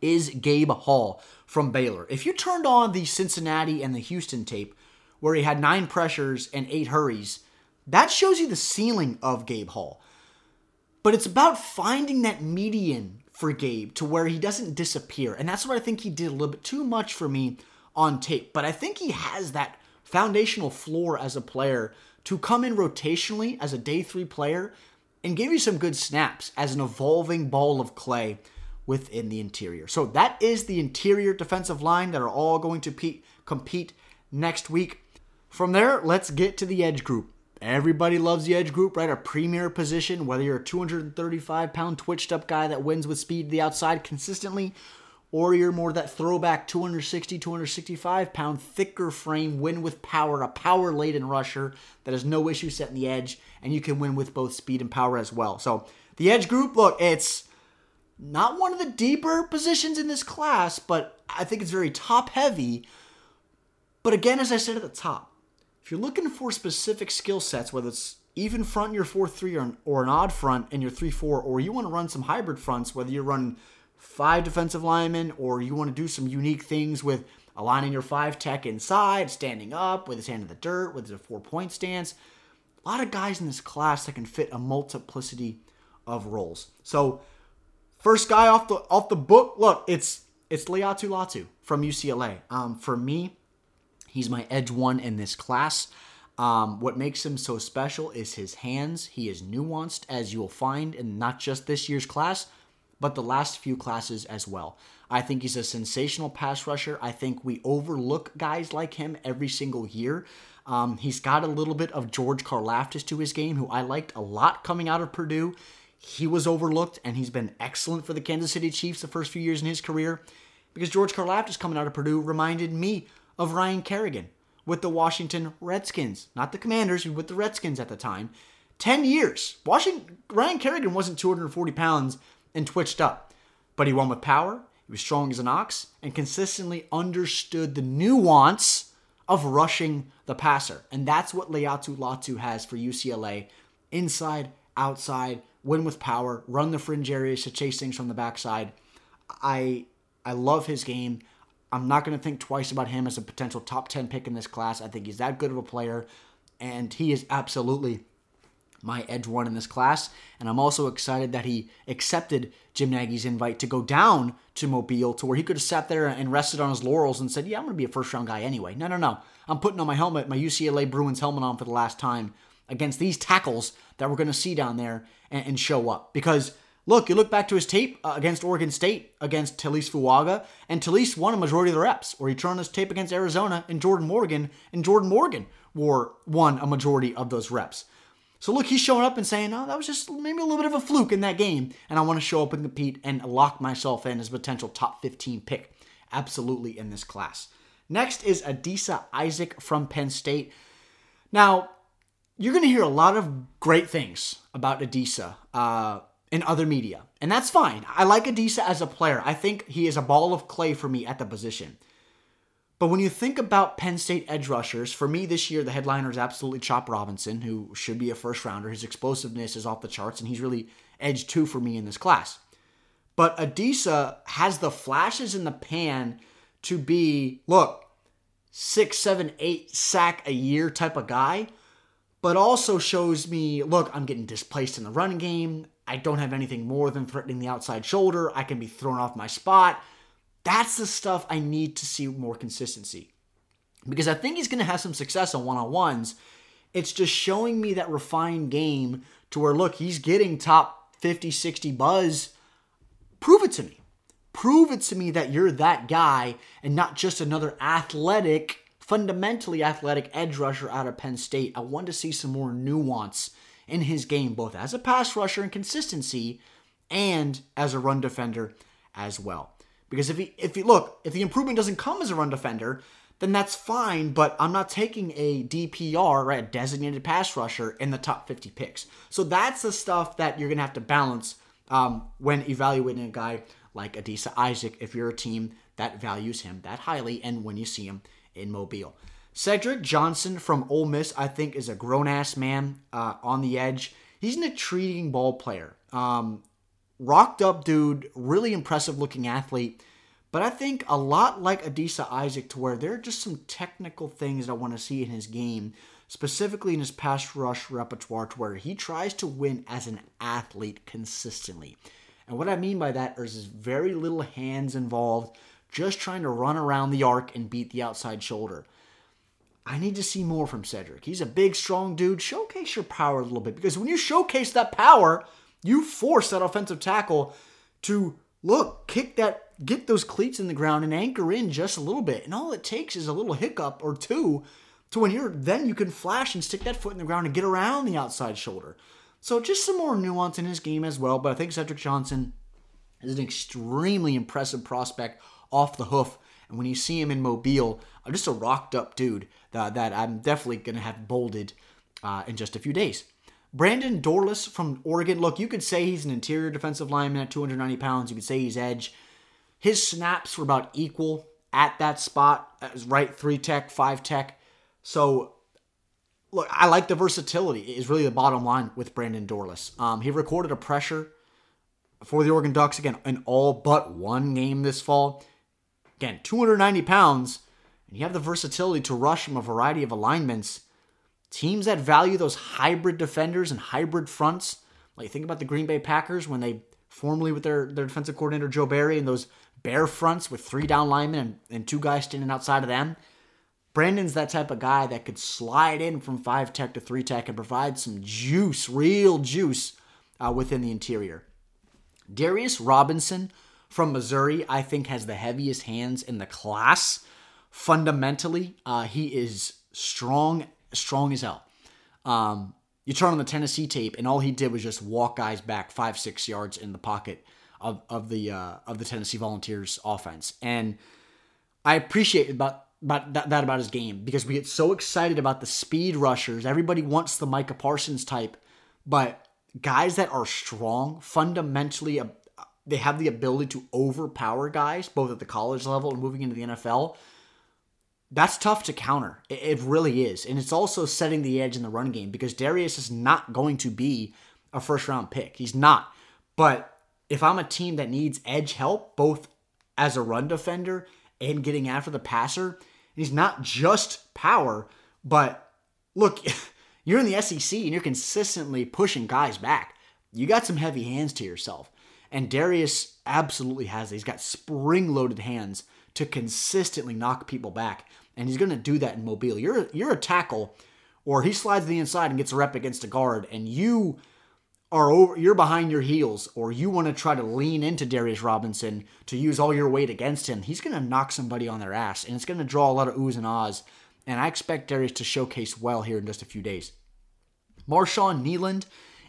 is Gabe Hall from Baylor. If you turned on the Cincinnati and the Houston tape, where he had nine pressures and eight hurries, that shows you the ceiling of Gabe Hall. But it's about finding that median for Gabe to where he doesn't disappear. And that's what I think he did a little bit too much for me on tape. But I think he has that foundational floor as a player to come in rotationally as a day three player and give you some good snaps as an evolving ball of clay within the interior. So that is the interior defensive line that are all going to pe- compete next week. From there, let's get to the edge group. Everybody loves the edge group, right? A premier position, whether you're a 235 pound twitched up guy that wins with speed to the outside consistently, or you're more that throwback 260, 265 pound thicker frame, win with power, a power laden rusher that has no issue setting the edge, and you can win with both speed and power as well. So the edge group, look, it's not one of the deeper positions in this class, but I think it's very top heavy. But again, as I said at the top, if you're looking for specific skill sets, whether it's even front in your 4 3 or, or an odd front in your 3 4, or you want to run some hybrid fronts, whether you're running five defensive linemen or you want to do some unique things with aligning your five tech inside, standing up with his hand in the dirt, with a four point stance. A lot of guys in this class that can fit a multiplicity of roles. So, first guy off the off the book, look, it's it's Laiatu Latu from UCLA. Um, for me, He's my edge one in this class. Um, what makes him so special is his hands. He is nuanced, as you'll find in not just this year's class, but the last few classes as well. I think he's a sensational pass rusher. I think we overlook guys like him every single year. Um, he's got a little bit of George Karlaftis to his game, who I liked a lot coming out of Purdue. He was overlooked, and he's been excellent for the Kansas City Chiefs the first few years in his career. Because George Karlaftis coming out of Purdue reminded me of Ryan Kerrigan with the Washington Redskins, not the Commanders, with the Redskins at the time. 10 years. Washington Ryan Kerrigan wasn't 240 pounds and twitched up, but he won with power. He was strong as an ox and consistently understood the nuance of rushing the passer. And that's what Laiatu Latu has for UCLA inside, outside, win with power, run the fringe areas to chase things from the backside. I I love his game. I'm not going to think twice about him as a potential top 10 pick in this class. I think he's that good of a player, and he is absolutely my edge one in this class. And I'm also excited that he accepted Jim Nagy's invite to go down to Mobile to where he could have sat there and rested on his laurels and said, Yeah, I'm going to be a first round guy anyway. No, no, no. I'm putting on my helmet, my UCLA Bruins helmet on for the last time against these tackles that we're going to see down there and, and show up. Because look, you look back to his tape uh, against Oregon State against Taliese Fuaga, and Taliese won a majority of the reps. Or he turned his tape against Arizona and Jordan Morgan, and Jordan Morgan wore, won a majority of those reps. So look, he's showing up and saying, "Oh, that was just maybe a little bit of a fluke in that game," and I want to show up and compete and lock myself in as a potential top 15 pick, absolutely in this class. Next is Adisa Isaac from Penn State. Now, you're going to hear a lot of great things about Adisa uh, in other media, and that's fine. I like Adisa as a player. I think he is a ball of clay for me at the position. But when you think about Penn State edge rushers, for me this year, the headliner is absolutely Chop Robinson, who should be a first rounder. His explosiveness is off the charts, and he's really edge two for me in this class. But Adisa has the flashes in the pan to be, look, six, seven, eight sack a year type of guy, but also shows me, look, I'm getting displaced in the running game. I don't have anything more than threatening the outside shoulder. I can be thrown off my spot. That's the stuff I need to see more consistency. Because I think he's going to have some success on one on ones. It's just showing me that refined game to where, look, he's getting top 50, 60 buzz. Prove it to me. Prove it to me that you're that guy and not just another athletic, fundamentally athletic edge rusher out of Penn State. I want to see some more nuance in his game, both as a pass rusher and consistency and as a run defender as well. Because if he if he look, if the improvement doesn't come as a run defender, then that's fine, but I'm not taking a DPR, right, a designated pass rusher in the top 50 picks. So that's the stuff that you're going to have to balance um, when evaluating a guy like Adisa Isaac if you're a team that values him that highly and when you see him in Mobile. Cedric Johnson from Ole Miss, I think, is a grown ass man uh, on the edge. He's an intriguing ball player. Um, rocked up dude, really impressive looking athlete. But I think a lot like Adisa Isaac, to where there are just some technical things that I want to see in his game, specifically in his pass rush repertoire, to where he tries to win as an athlete consistently. And what I mean by that is very little hands involved, just trying to run around the arc and beat the outside shoulder. I need to see more from Cedric. He's a big, strong dude. Showcase your power a little bit because when you showcase that power, you force that offensive tackle to look, kick that, get those cleats in the ground and anchor in just a little bit. And all it takes is a little hiccup or two to when you're then you can flash and stick that foot in the ground and get around the outside shoulder. So just some more nuance in his game as well. But I think Cedric Johnson is an extremely impressive prospect off the hoof. And when you see him in Mobile, just a rocked up dude that, that I'm definitely going to have bolded uh, in just a few days. Brandon Dorlus from Oregon. Look, you could say he's an interior defensive lineman at 290 pounds. You could say he's edge. His snaps were about equal at that spot as right three tech, five tech. So, look, I like the versatility. Is really the bottom line with Brandon Dorlus. Um, he recorded a pressure for the Oregon Ducks again in all but one game this fall. Again, 290 pounds, and you have the versatility to rush from a variety of alignments Teams that value those hybrid defenders and hybrid fronts, like think about the Green Bay Packers when they formerly with their, their defensive coordinator Joe Barry and those bear fronts with three down linemen and, and two guys standing outside of them. Brandon's that type of guy that could slide in from five tech to three tech and provide some juice, real juice uh, within the interior. Darius Robinson from Missouri, I think, has the heaviest hands in the class. Fundamentally, uh, he is strong, strong as hell. Um, you turn on the Tennessee tape, and all he did was just walk guys back five, six yards in the pocket of, of the uh, of the Tennessee Volunteers offense. And I appreciate about about that, that about his game because we get so excited about the speed rushers. Everybody wants the Micah Parsons type, but guys that are strong, fundamentally, uh, they have the ability to overpower guys both at the college level and moving into the NFL. That's tough to counter. It, really is, and it's also setting the edge in the run game because Darius is not going to be a first round pick. He's not. But if I'm a team that needs edge help, both as a run defender and getting after the passer. He's not just power, but look, you're in the SEC and you're consistently pushing guys back. You got some heavy hands to yourself. And Darius absolutely has. He's got spring loaded hands to consistently knock people back. And he's going to do that in Mobile. You're, you're a tackle, or he slides to the inside and gets a rep against a guard, and you are over, you're behind your heels, or you want to try to lean into Darius Robinson to use all your weight against him, he's going to knock somebody on their ass, and it's going to draw a lot of oohs and ahs. And I expect Darius to showcase well here in just a few days. Marshawn Kneeland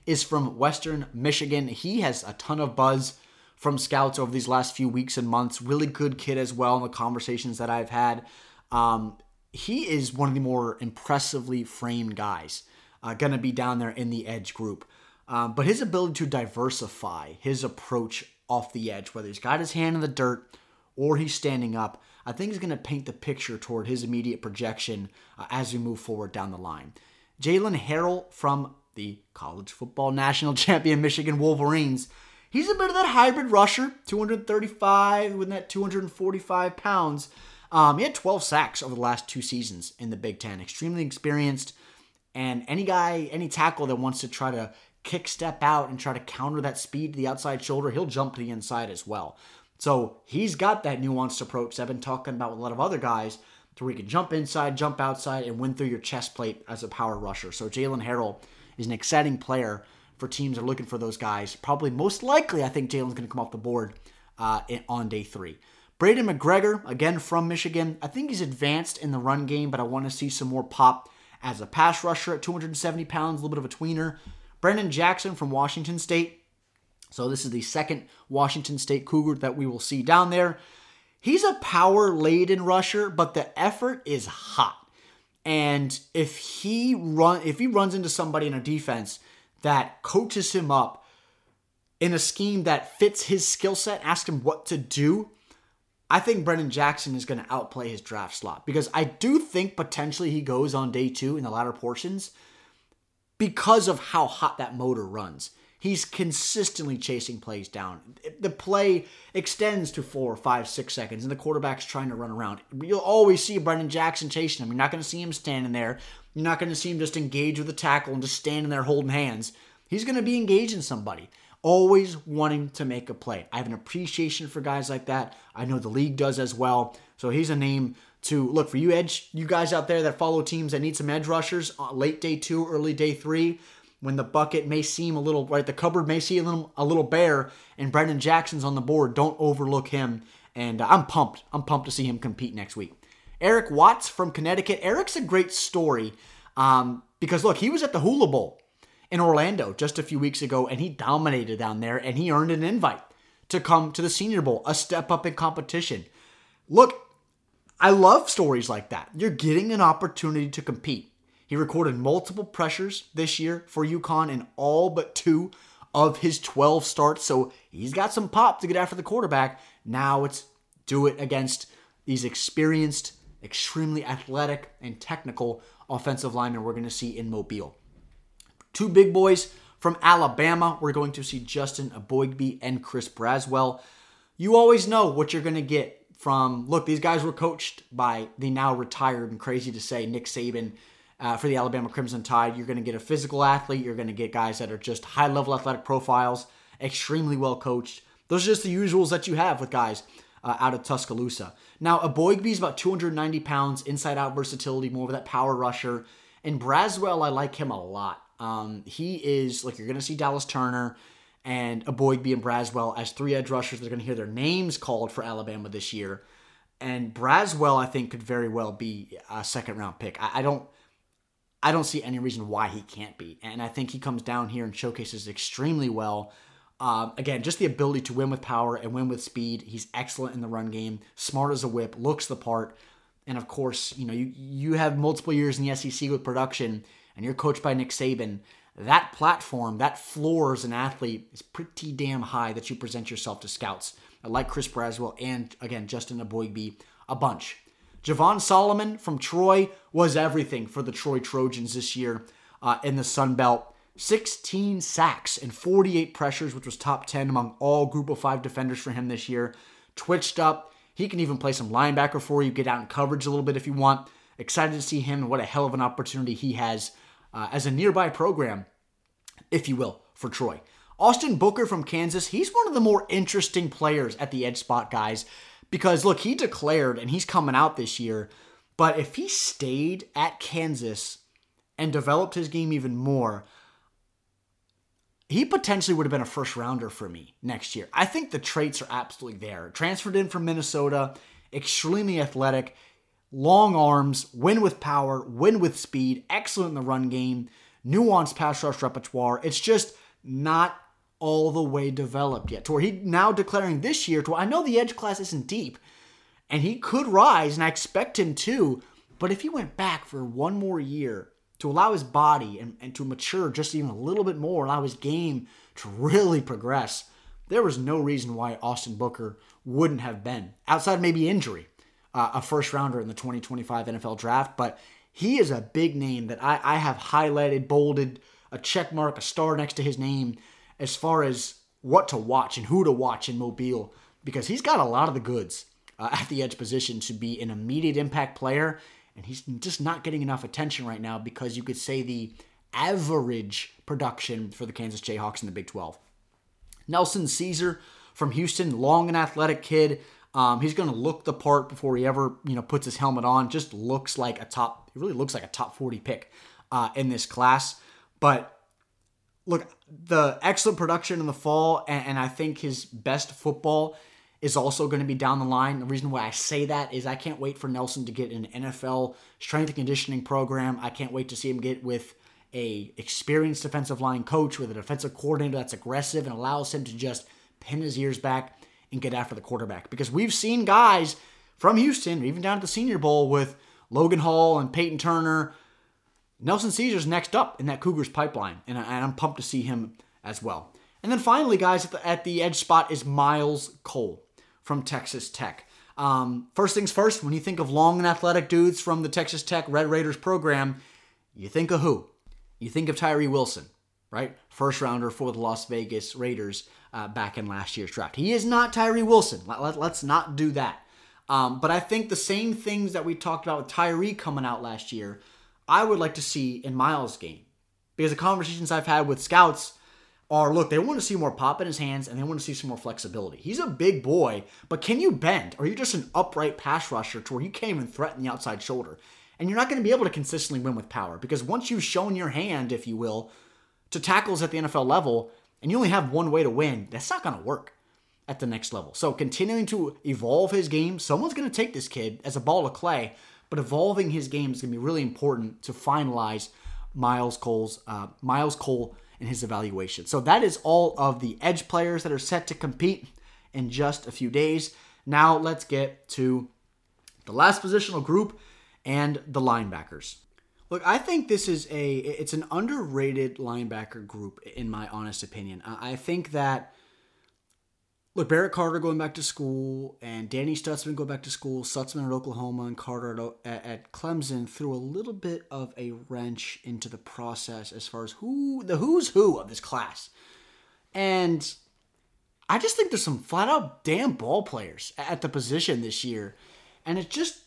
is from Western Michigan. He has a ton of buzz from scouts over these last few weeks and months. Really good kid as well in the conversations that I've had. Um, he is one of the more impressively framed guys. Uh, going to be down there in the edge group. Um, but his ability to diversify his approach off the edge, whether he's got his hand in the dirt or he's standing up, I think is going to paint the picture toward his immediate projection uh, as we move forward down the line. Jaylen Harrell from the college football national champion Michigan Wolverines. He's a bit of that hybrid rusher, 235 with that 245 pounds. Um, he had 12 sacks over the last two seasons in the Big Ten. Extremely experienced. And any guy, any tackle that wants to try to kick step out and try to counter that speed to the outside shoulder, he'll jump to the inside as well. So he's got that nuanced approach I've been talking about with a lot of other guys to where he can jump inside, jump outside, and win through your chest plate as a power rusher. So Jaylen Harrell is an exciting player for teams that are looking for those guys. Probably most likely, I think Jaylen's going to come off the board uh, on day three. Braiden McGregor, again from Michigan. I think he's advanced in the run game, but I want to see some more pop as a pass rusher at 270 pounds, a little bit of a tweener. Brennan Jackson from Washington State. So this is the second Washington State Cougar that we will see down there. He's a power laden rusher, but the effort is hot. And if he run if he runs into somebody in a defense that coaches him up in a scheme that fits his skill set, ask him what to do, I think Brennan Jackson is going to outplay his draft slot because I do think potentially he goes on day two in the latter portions because of how hot that motor runs. He's consistently chasing plays down. The play extends to four, five, six seconds, and the quarterback's trying to run around. You'll always see Brennan Jackson chasing him. You're not going to see him standing there. You're not going to see him just engage with a tackle and just standing there holding hands. He's going to be engaging somebody, always wanting to make a play. I have an appreciation for guys like that. I know the league does as well. So he's a name to look for you edge you guys out there that follow teams that need some edge rushers uh, late day two early day three when the bucket may seem a little right the cupboard may seem a little a little bare and Brennan Jackson's on the board don't overlook him and I'm pumped I'm pumped to see him compete next week Eric Watts from Connecticut Eric's a great story um, because look he was at the Hula Bowl in Orlando just a few weeks ago and he dominated down there and he earned an invite to come to the Senior Bowl a step up in competition look I love stories like that. You're getting an opportunity to compete. He recorded multiple pressures this year for UConn in all but two of his 12 starts. So he's got some pop to get after the quarterback. Now it's do it against these experienced, extremely athletic, and technical offensive linemen we're going to see in Mobile. Two big boys from Alabama. We're going to see Justin Eboigbe and Chris Braswell. You always know what you're going to get from look, these guys were coached by the now retired and crazy to say Nick Saban uh, for the Alabama Crimson Tide. You're going to get a physical athlete. You're going to get guys that are just high level athletic profiles, extremely well coached. Those are just the usuals that you have with guys uh, out of Tuscaloosa. Now, Eboigbe is about 290 pounds, inside out versatility, more of that power rusher. And Braswell, I like him a lot. Um, he is, like, you're going to see Dallas Turner and Eboigbe and Braswell as three edge rushers. They're going to hear their names called for Alabama this year. And Braswell, I think, could very well be a second round pick. I, I don't. I don't see any reason why he can't be. And I think he comes down here and showcases extremely well. Um, again, just the ability to win with power and win with speed. He's excellent in the run game, smart as a whip, looks the part. And of course, you know, you, you have multiple years in the SEC with production and you're coached by Nick Saban. That platform, that floor as an athlete is pretty damn high that you present yourself to scouts. I like Chris Braswell and, again, Justin Eboigbe a bunch. Javon Solomon from Troy was everything for the Troy Trojans this year uh, in the Sun Belt. 16 sacks and 48 pressures, which was top 10 among all group of five defenders for him this year. Twitched up. He can even play some linebacker for you, get out in coverage a little bit if you want. Excited to see him and what a hell of an opportunity he has uh, as a nearby program, if you will, for Troy. Austin Booker from Kansas, he's one of the more interesting players at the edge spot, guys. Because look, he declared and he's coming out this year, but if he stayed at Kansas and developed his game even more, he potentially would have been a first rounder for me next year. I think the traits are absolutely there. Transferred in from Minnesota, extremely athletic, long arms, win with power, win with speed, excellent in the run game, nuanced pass rush repertoire. It's just not all the way developed yet. To where he now declaring this year, to I know the edge class isn't deep, and he could rise, and I expect him to. But if he went back for one more year to allow his body and, and to mature just even a little bit more, allow his game to really progress, there was no reason why Austin Booker wouldn't have been, outside maybe injury, uh, a first rounder in the 2025 NFL draft. But he is a big name that I, I have highlighted, bolded, a check mark, a star next to his name as far as what to watch and who to watch in Mobile because he's got a lot of the goods uh, at the edge position to be an immediate impact player, and he's just not getting enough attention right now because you could say the average production for the Kansas Jayhawks in the Big 12. Nelson Ceaser from Houston, long and athletic kid. Um, he's going to look the part before he ever, you know, puts his helmet on. Just looks like a top. Really looks like a top 40 pick uh, in this class. But look, the excellent production in the fall, and, and I think his best football is also going to be down the line. The reason why I say that is I can't wait for Nelson to get an NFL strength and conditioning program. I can't wait to see him get with a experienced defensive line coach with a defensive coordinator that's aggressive and allows him to just pin his ears back and get after the quarterback. Because we've seen guys from Houston, even down at the Senior Bowl with Logan Hall and Payton Turner. Nelson Ceaser's next up in that Cougars pipeline, and, I, am pumped to see him as well. And then finally, guys, at the, at the edge spot is Myles Cole from Texas Tech. Um, first things first, when you think of long and athletic dudes from the Texas Tech Red Raiders program, you think of who? You think of Tyree Wilson, right? First rounder for the Las Vegas Raiders uh, back in last year's draft. He is not Tyree Wilson. Let, us let, not do that. Um, but I think the same things that we talked about with Tyree coming out last year, I would like to see in Myles' game. Because the conversations I've had with scouts are look, they want to see more pop in his hands and they want to see some more flexibility. He's a big boy, but can you bend? Are you just an upright pass rusher to where you can't even threaten the outside shoulder? And you're not going to be able to consistently win with power because once you've shown your hand, if you will, to tackles at the NFL level, and you only have one way to win, that's not going to work at the next level. So continuing to evolve his game, someone's going to take this kid as a ball of clay, but evolving his game is going to be really important to finalize Myles Cole's uh, Myles Cole in his evaluation. So that is all of the edge players that are set to compete in just a few days. Now let's get to the last positional group and the linebackers. Look, I think this is a it's an underrated linebacker group in my honest opinion. I think that look, Barrett Carter going back to school and Danny Stutsman going back to school, Stutsman at Oklahoma and Carter at, at, Clemson threw a little bit of a wrench into the process as far as who the who's who of this class. And I just think there's some flat out damn ball players at the position this year. And it just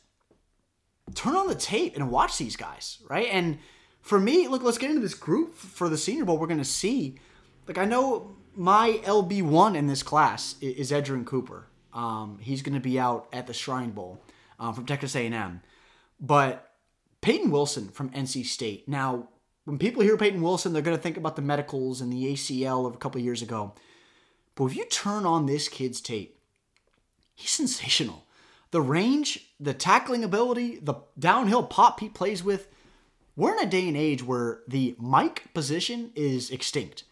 turn on the tape and watch these guys, right? And for me, look, let's get into this group for the Senior Bowl. We're going to see. Like, I know my LB1 in this class is Edgerrin Cooper. Um, he's going to be out at the Shrine Bowl um, from Texas A&M. But Payton Wilson from NC State. Now, when people hear Payton Wilson, they're going to think about the medicals and the ACL of a couple of years ago. But if you turn on this kid's tape, he's sensational. The range, the tackling ability, the downhill pop he plays with. We're in a day and age where the Mike position is extinct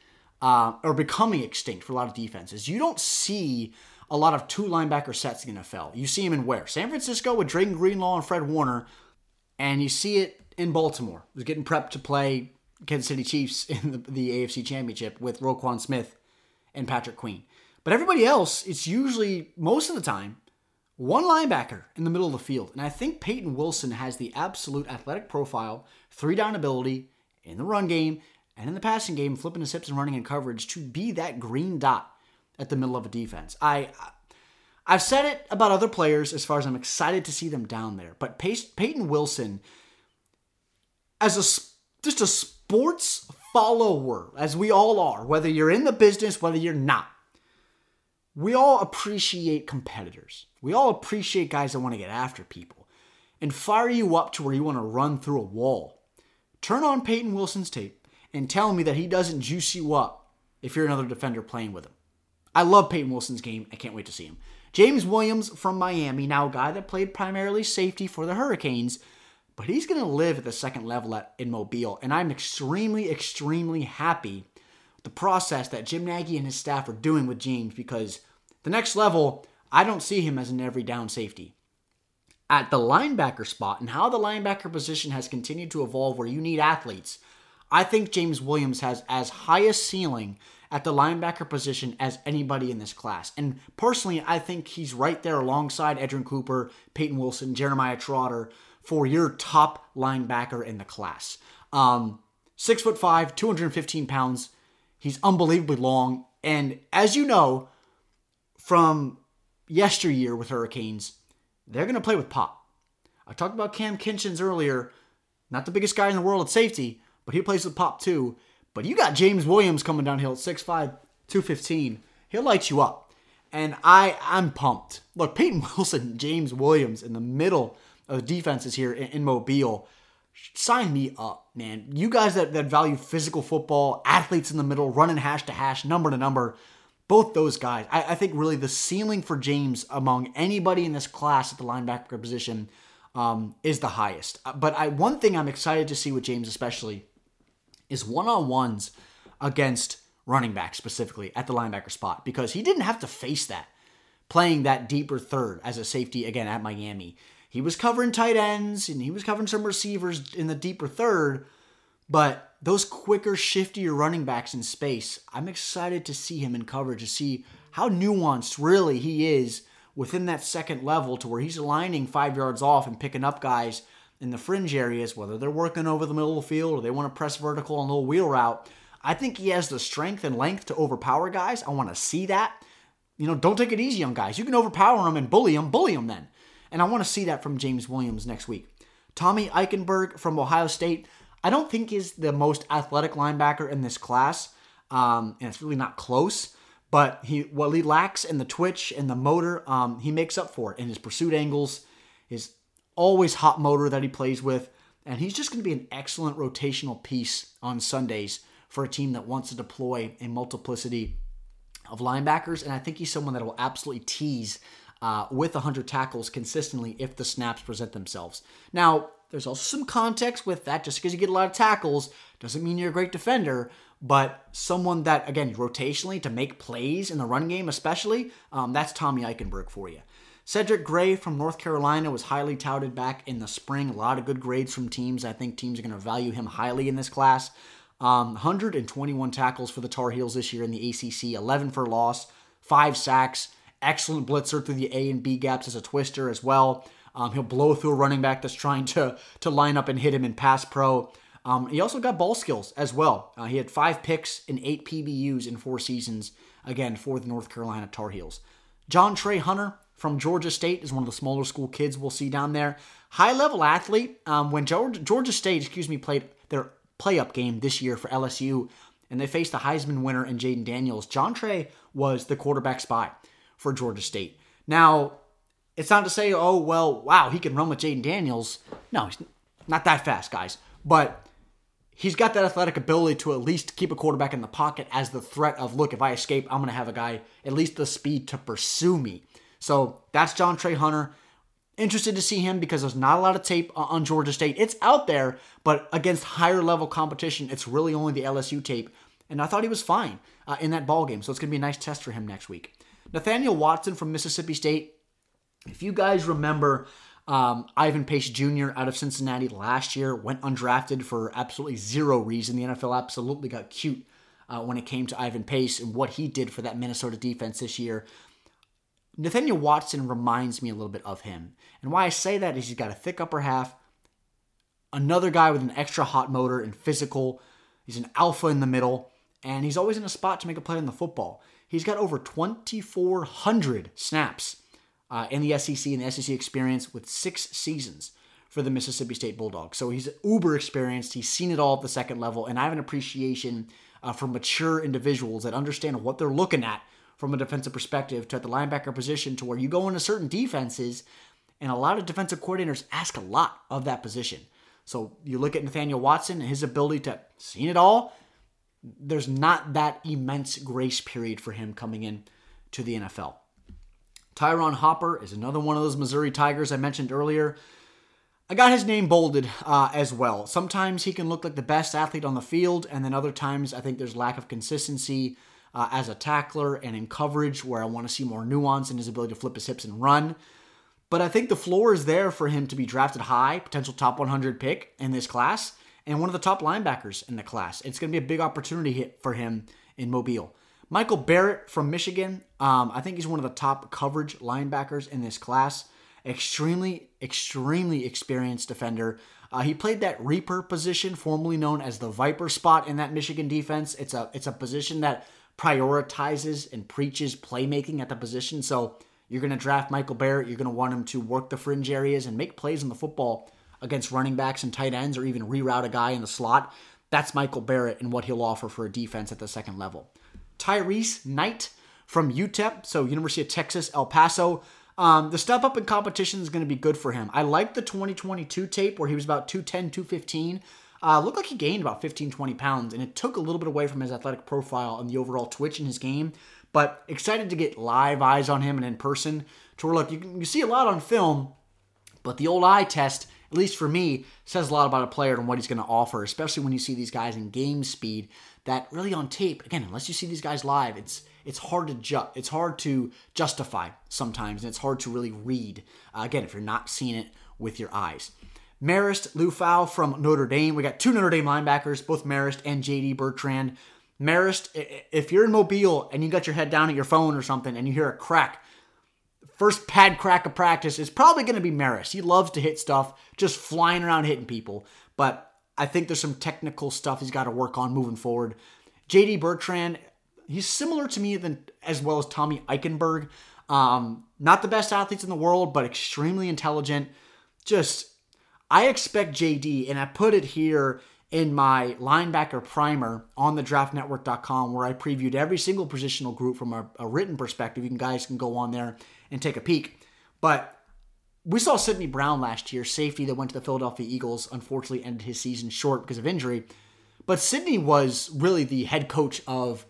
uh, or becoming extinct for a lot of defenses. You don't see a lot of two linebacker sets in the NFL. You see them in where? San Francisco with Drayden Greenlaw and Fred Warner, and you see it in Baltimore, who's getting prepped to play Kansas City Chiefs in the, the AFC Championship with Roquan Smith and Patrick Queen. But everybody else, it's usually most of the time one linebacker in the middle of the field. And I think Payton Wilson has the absolute athletic profile, three down ability in the run game and in the passing game, flipping his hips and running in coverage to be that green dot at the middle of a defense. I I've said it about other players as far as I'm excited to see them down there, but Payton Wilson as a just a sports follower, as we all are, whether you're in the business, whether you're not, we all appreciate competitors. We all appreciate guys that want to get after people and fire you up to where you want to run through a wall. Turn on Payton Wilson's tape and tell me that he doesn't juice you up if you're another defender playing with him. I love Payton Wilson's game. I can't wait to see him. James Williams from Miami, now a guy that played primarily safety for the Hurricanes, but he's going to live at the second level at, in Mobile. And I'm extremely, extremely happy with the process that Jim Nagy and his staff are doing with James because the next level, I don't see him as an every down safety. At the linebacker spot and how the linebacker position has continued to evolve where you need athletes, I think James Williams has as high a ceiling at the linebacker position as anybody in this class. And personally, I think he's right there alongside Edgerrin Cooper, Payton Wilson, Jeremiah Trotter for your top linebacker in the class. Um, six foot five, 215 pounds. He's unbelievably long. And as you know from yesteryear with Hurricanes, they're going to play with pop. I talked about Cam Kinchens earlier, not the biggest guy in the world at safety, but he plays with pop too. But you got James Williams coming downhill at 6'5, 215. He'll light you up. And I, I'm pumped. Look, Payton Wilson, James Williams in the middle of defenses here in, in Mobile. Sign me up, man. You guys that, that value physical football, athletes in the middle, running hash to hash, number to number, both those guys. I, I think really the ceiling for James among anybody in this class at the linebacker position um, is the highest. But I, one thing I'm excited to see with James, especially, is one on ones against running back specifically at the linebacker spot because he didn't have to face that playing that deeper third as a safety again at Miami. He was covering tight ends and he was covering some receivers in the deeper third, but those quicker, shiftier running backs in space, I'm excited to see him in coverage to see how nuanced really he is within that second level to where he's aligning five yards off and picking up guys in the fringe areas, whether they're working over the middle of the field or they want to press vertical on a little wheel route. I think he has the strength and length to overpower guys. I want to see that. You know, don't take it easy on guys. You can overpower them and bully them, bully them then. And I want to see that from James Williams next week. Tommy Eichenberg from Ohio State, I don't think is the most athletic linebacker in this class, um, and it's really not close. But he what he lacks in the twitch and the motor, um, he makes up for it in his pursuit angles, his always hot motor that he plays with, and he's just going to be an excellent rotational piece on Sundays for a team that wants to deploy a multiplicity of linebackers. And I think he's someone that will absolutely tease uh, with 100 tackles consistently if the snaps present themselves. Now, there's also some context with that. Just because you get a lot of tackles doesn't mean you're a great defender. But someone that, again, rotationally to make plays in the run game, especially, um, that's Tommy Eichenberg for you. Cedric Gray from North Carolina was highly touted back in the spring. A lot of good grades from teams. I think teams are going to value him highly in this class. Um, 121 tackles for the Tar Heels this year in the ACC, 11 for loss, five sacks. Excellent blitzer through the A and B gaps as a twister as well. Um, he'll blow through a running back that's trying to to line up and hit him in pass pro. Um, he also got ball skills as well. Uh, he had five picks and eight PBUs in four seasons, again, for the North Carolina Tar Heels. Jontrey Hunter from Georgia State is one of the smaller school kids we'll see down there. High level athlete. Um, when Georgia, Georgia State, excuse me, played their play up game this year for LSU and they faced the Heisman winner and Jayden Daniels, Jontrey was the quarterback spy for Georgia State. Now, it's not to say, oh, well, wow, he can run with Jayden Daniels. No, he's not that fast, guys. But he's got that athletic ability to at least keep a quarterback in the pocket as the threat of, look, if I escape, I'm going to have a guy at least the speed to pursue me. So that's Jontrey Hunter. Interested to see him because there's not a lot of tape on Georgia State. It's out there, but against higher level competition, it's really only the LSU tape. And I thought he was fine uh, in that ball game, so it's going to be a nice test for him next week. Nathaniel Watson from Mississippi State. If you guys remember, um, Ivan Pace Jr. out of Cincinnati last year went undrafted for absolutely zero reason. The NFL absolutely got cute uh, when it came to Ivan Pace and what he did for that Minnesota defense this year. Nathaniel Watson reminds me a little bit of him. And why I say that is he's got a thick upper half, another guy with an extra hot motor and physical. He's an alpha in the middle, and he's always in a spot to make a play on the football. He's got over 2,400 snaps uh, in the SEC and the SEC experience with six seasons for the Mississippi State Bulldogs. So he's uber experienced. He's seen it all at the second level, and I have an appreciation uh, for mature individuals that understand what they're looking at from a defensive perspective to at the linebacker position to where you go into certain defenses, and a lot of defensive coordinators ask a lot of that position. So you look at Nathaniel Watson and his ability to see it all. There's not that immense grace period for him coming in to the NFL. Ty'Ron Hopper is another one of those Missouri Tigers I mentioned earlier. I got his name bolded uh, as well. Sometimes he can look like the best athlete on the field, and then other times I think there's lack of consistency uh, as a tackler and in coverage where I want to see more nuance in his ability to flip his hips and run. But I think the floor is there for him to be drafted high, potential top 100 pick in this class, and one of the top linebackers in the class. It's going to be a big opportunity hit for him in Mobile. Michael Barrett from Michigan, um, I think he's one of the top coverage linebackers in this class. Extremely, extremely experienced defender. Uh, he played that Reaper position, formerly known as the Viper spot in that Michigan defense. It's a it's a position that prioritizes and preaches playmaking at the position. So you're going to draft Michael Barrett. You're going to want him to work the fringe areas and make plays on the football against running backs and tight ends, or even reroute a guy in the slot. That's Michael Barrett and what he'll offer for a defense at the second level. Tyrice Knight from UTEP, so University of Texas, El Paso. Um, the step up in competition is going to be good for him. I like the 2022 tape where he was about 210, 215. Uh, looked like he gained about 15, 20 pounds, and it took a little bit away from his athletic profile and the overall twitch in his game. But excited to get live eyes on him and in person to look, you, can, you see a lot on film, but the old eye test, at least for me, says a lot about a player and what he's going to offer, especially when you see these guys in game speed that really on tape, again, unless you see these guys live, it's it's hard to ju- it's hard to justify sometimes, and it's hard to really read. Uh, again, if you're not seeing it with your eyes. Marist Liufau from Notre Dame. We got two Notre Dame linebackers, both Marist and JD Bertrand. Marist, if you're in Mobile and you got your head down at your phone or something and you hear a crack, first pad crack of practice is probably going to be Marist. He loves to hit stuff, just flying around hitting people. But I think there's some technical stuff he's got to work on moving forward. JD Bertrand, he's similar to me than as well as Tommy Eichenberg. Um, not the best athletes in the world, but extremely intelligent. Just, I expect JD, and I put it here in my linebacker primer on the draftnetwork.com where I previewed every single positional group from a, a written perspective. You can guys can go on there and take a peek. But we saw Sydney Brown last year, safety that went to the Philadelphia Eagles, unfortunately ended his season short because of injury. But Sydney was really the head coach of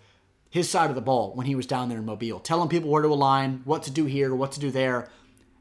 his side of the ball when he was down there in Mobile, telling people where to align, what to do here, what to do there.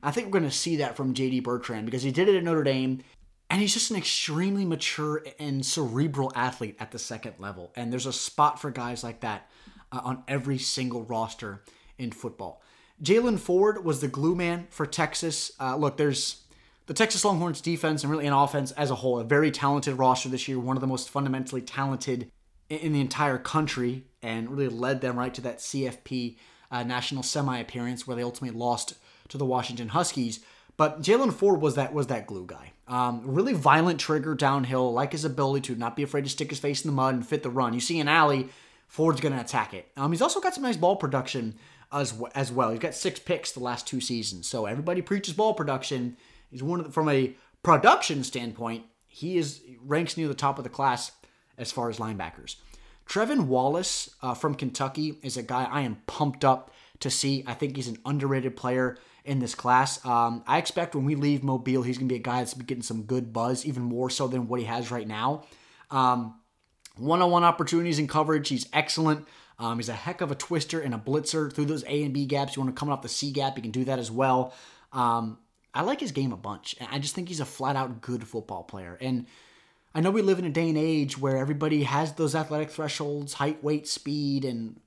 I think we're going to see that from JD Bertrand because he did it at Notre Dame, and he's just an extremely mature and cerebral athlete at the second level. And there's a spot for guys like that uh, on every single roster in football. Jaylan Ford was the glue man for Texas. Uh, look, there's the Texas Longhorns defense and really an offense as a whole, a very talented roster this year, one of the most fundamentally talented in the entire country, and really led them right to that CFP uh, national semi appearance where they ultimately lost to the Washington Huskies. But Jaylan Ford was that was that glue guy. Um, really violent trigger downhill, like his ability to not be afraid to stick his face in the mud and fit the run. You see an alley, Ford's going to attack it. Um, he's also got some nice ball production as as well. He's got six picks the last two seasons. So everybody preaches ball production. He's one the, from a production standpoint, he is ranks near the top of the class as far as linebackers. Trevin Wallace uh, from Kentucky is a guy I am pumped up to see. I think he's an underrated player in this class. Um, I expect when we leave Mobile, he's going to be a guy that's getting some good buzz, even more so than what he has right now. Um, one-on-one opportunities and coverage, he's excellent. Um, he's a heck of a twister and a blitzer through those A and B gaps. You want to come off the C gap, you can do that as well. Um, I like his game a bunch. I just think he's a flat out good football player. And I know we live in a day and age where everybody has those athletic thresholds, height, weight, speed, and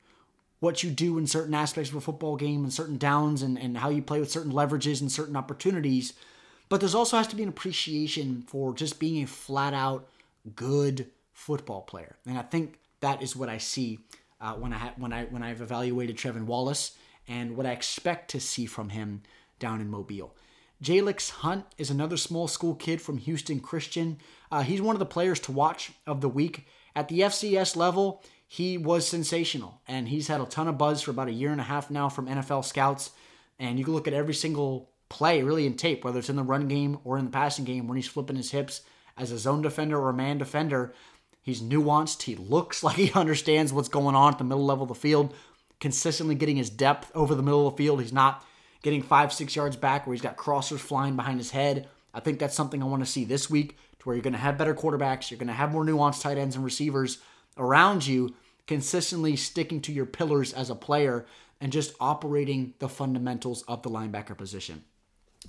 what you do in certain aspects of a football game and certain downs and, and how you play with certain leverages and certain opportunities. But there's also has to be an appreciation for just being a flat out good football player. And I think that is what I see uh, when I ha- when I when I've evaluated Trevin Wallace and what I expect to see from him down in Mobile. Jalyx Hunt is another small school kid from Houston Christian. Uh, he's one of the players to watch of the week. At the FCS level, he was sensational, and he's had a ton of buzz for about a year and a half now from NFL scouts. And you can look at every single play really in tape, whether it's in the run game or in the passing game, when he's flipping his hips as a zone defender or a man defender. He's nuanced. He looks like he understands what's going on at the middle level of the field, consistently getting his depth over the middle of the field. He's not getting five, six yards back where he's got crossers flying behind his head. I think that's something I want to see this week to where you're going to have better quarterbacks, you're going to have more nuanced tight ends and receivers around you, consistently sticking to your pillars as a player and just operating the fundamentals of the linebacker position.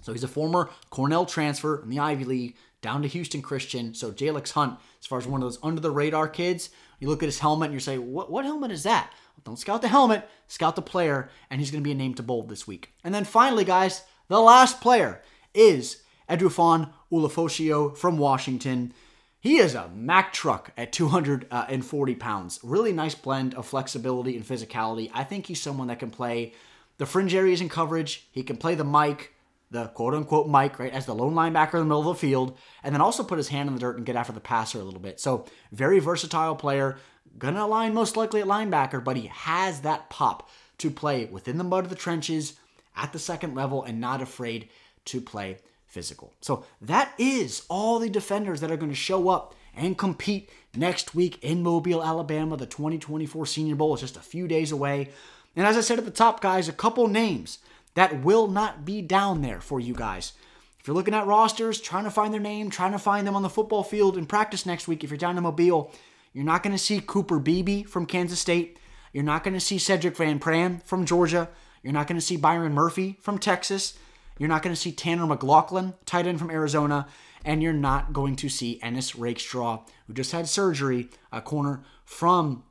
So he's a former Cornell transfer in the Ivy League down to Houston Christian. So Jalyx Hunt, as far as one of those under the radar kids, you look at his helmet and you say, what, what helmet is that? Well, don't scout the helmet, scout the player, and he's going to be a name to bold this week. And then finally, guys, the last player is Edefuan Ulofoshio from Washington. He is a Mack truck at 240 uh, pounds. Really nice blend of flexibility and physicality. I think he's someone that can play the fringe areas in coverage. He can play the Mike the quote unquote Mike, right, as the lone linebacker in the middle of the field, and then also put his hand in the dirt and get after the passer a little bit. So, very versatile player, gonna align most likely at linebacker, but he has that pop to play within the mud of the trenches at the second level and not afraid to play physical. So, that is all the defenders that are going to show up and compete next week in Mobile, Alabama. The 2024 Senior Bowl is just a few days away. And as I said at the top, guys, a couple names that will not be down there for you guys. If you're looking at rosters, trying to find their name, trying to find them on the football field in practice next week, if you're down in Mobile, you're not going to see Cooper Beebe from Kansas State. You're not going to see Sedrick Van Pran from Georgia. You're not going to see Byron Murphy from Texas. You're not going to see Tanner McLachlan, tight end from Arizona. And you're not going to see Ennis Rakestraw, who just had surgery, a corner from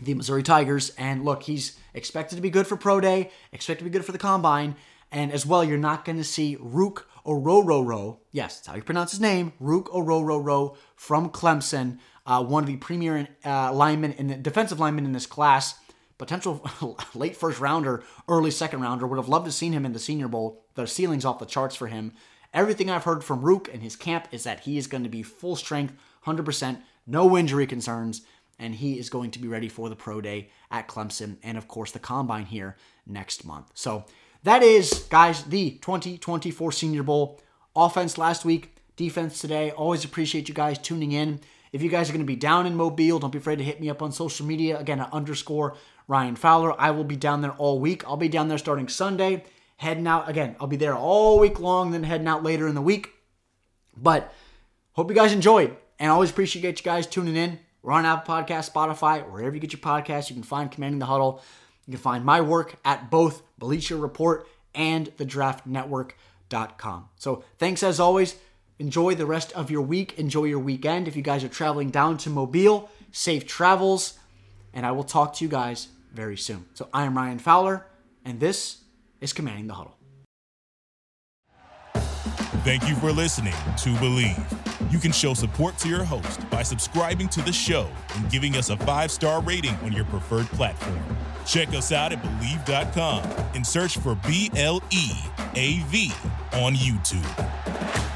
the Missouri Tigers. And look, he's expected to be good for Pro Day, expected to be good for the Combine. And as well, you're not going to see Ruke Orhorhoro. Yes, that's how you pronounce his name. Ruke Orhorhoro from Clemson, uh, one of the premier uh, linemen in the defensive linemen in this class. Potential late first rounder, early second rounder. Would have loved to seen him in the Senior Bowl. The ceiling's off the charts for him. Everything I've heard from Ruke and his camp is that he is going to be full strength, 100%, no injury concerns and he is going to be ready for the pro day at Clemson and, of course, the combine here next month. So that is, guys, the 2024 Senior Bowl. Offense last week, defense today. Always appreciate you guys tuning in. If you guys are going to be down in Mobile, don't be afraid to hit me up on social media. Again, at underscore Ryan Fowler. I will be down there all week. I'll be down there starting Sunday, heading out. Again, I'll be there all week long, then heading out later in the week. But hope you guys enjoyed. And always appreciate you guys tuning in. We're on Apple Podcast, Spotify, wherever you get your podcasts. You can find Commanding the Huddle. You can find my work at both Bleacher Report and thedraftnetwork.com. So thanks as always. Enjoy the rest of your week. Enjoy your weekend. If you guys are traveling down to Mobile, safe travels. And I will talk to you guys very soon. So I am Ryan Fowler, and this is Commanding the Huddle. Thank you for listening to Bleav. You can show support to your host by subscribing to the show and giving us a five star rating on your preferred platform. Check us out at Bleav.com and search for B L E A V on YouTube.